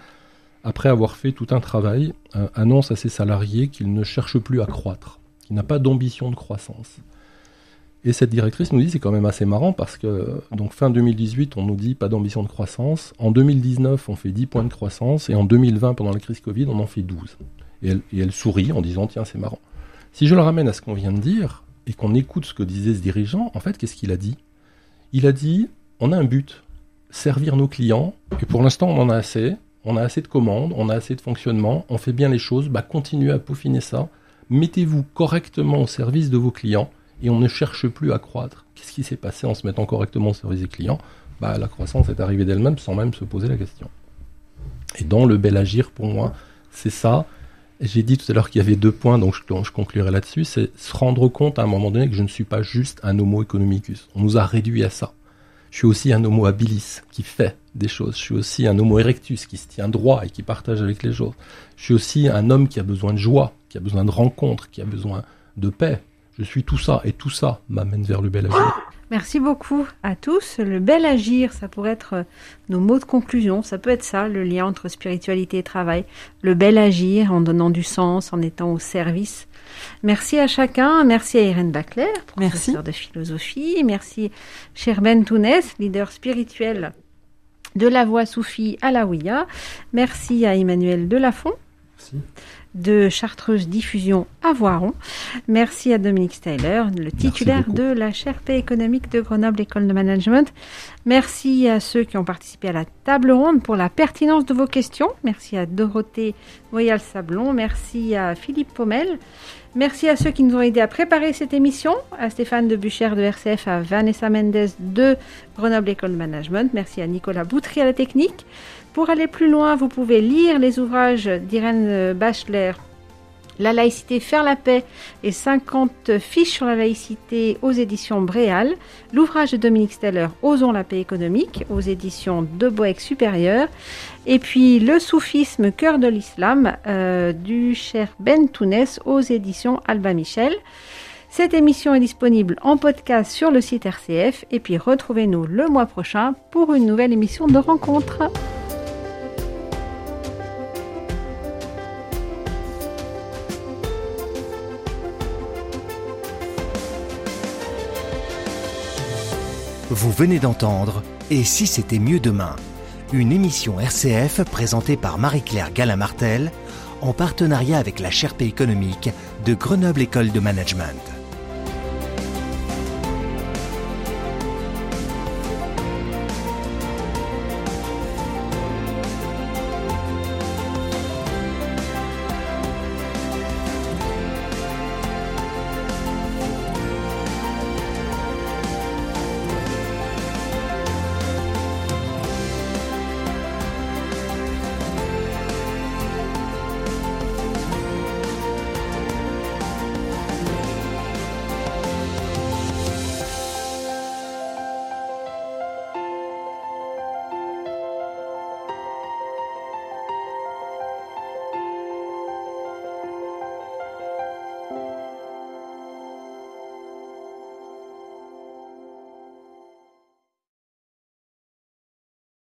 S3: après avoir fait tout un travail, euh, annonce à ses salariés qu'il ne cherche plus à croître, qu'il n'a pas d'ambition de croissance. Et cette directrice nous dit c'est quand même assez marrant parce que donc fin 2018 on nous dit pas d'ambition de croissance, en 2019 on fait 10 points de croissance et en 2020 pendant la crise Covid on en fait 12. Et elle, et elle sourit en disant tiens c'est marrant. Si je le ramène à ce qu'on vient de dire et qu'on écoute ce que disait ce dirigeant, en fait qu'est-ce qu'il a dit? Il a dit on a un but, servir nos clients et pour l'instant on en a assez, on a assez de commandes, on a assez de fonctionnement, on fait bien les choses, bah continuez à peaufiner ça, mettez-vous correctement au service de vos clients et on ne cherche plus à croître. Qu'est-ce qui s'est passé en se mettant correctement au service des clients? Bah, La croissance est arrivée d'elle-même sans même se poser la question. Et dans le bel agir, pour moi, c'est ça. J'ai dit tout à l'heure qu'il y avait deux points, donc je, conclurai là-dessus. C'est se rendre compte à un moment donné que je ne suis pas juste un homo economicus. On nous a réduit à ça. Je suis aussi un homo habilis qui fait des choses. Je suis aussi un homo erectus qui se tient droit et qui partage avec les autres. Je suis aussi un homme qui a besoin de joie, qui a besoin de rencontres, qui a besoin de paix. Je suis tout ça et tout ça m'amène vers le bel agir.
S2: Merci beaucoup à tous. Le bel agir, ça pourrait être euh, nos mots de conclusion. Ça peut être ça, le lien entre spiritualité et travail. Le bel agir en donnant du sens, en étant au service. Merci à chacun. Merci à Irène Bacler, professeure de philosophie. Merci, cher Ben Tounès, leader spirituel de la voix soufie à. Merci à Emmanuel Delafont. De Chartreuse Diffusion à Voiron. Merci à Dominique Steyler, le titulaire de la P économique de Grenoble École de Management. Merci à ceux qui ont participé à la table ronde pour la pertinence de vos questions. Merci à Dorothée Voyal-Sablon. Merci à Philippe Pommel. Merci à ceux qui nous ont aidés à préparer cette émission, à Stéphane de Bucher de RCF, à Vanessa Mendes de Grenoble École de Management. Merci à Nicolas Boutry à la technique. Pour aller plus loin, vous pouvez lire les ouvrages d'Irène Bachler la laïcité, faire la paix et 50 fiches sur la laïcité aux éditions Bréal. L'ouvrage de Dominique Steller, Osons la paix économique, aux éditions de Boeck Supérieur. Et puis Le soufisme, cœur de l'islam, euh, du cher Ben Tounès, aux éditions Alba Michel. Cette émission est disponible en podcast sur le site RCF. Et puis retrouvez-nous le mois prochain pour une nouvelle émission de rencontre.
S1: Vous venez d'entendre Et si c'était mieux demain Une émission RCF présentée par Marie-Claire Galin-Martel en partenariat avec la Sherpa économique de Grenoble École de Management.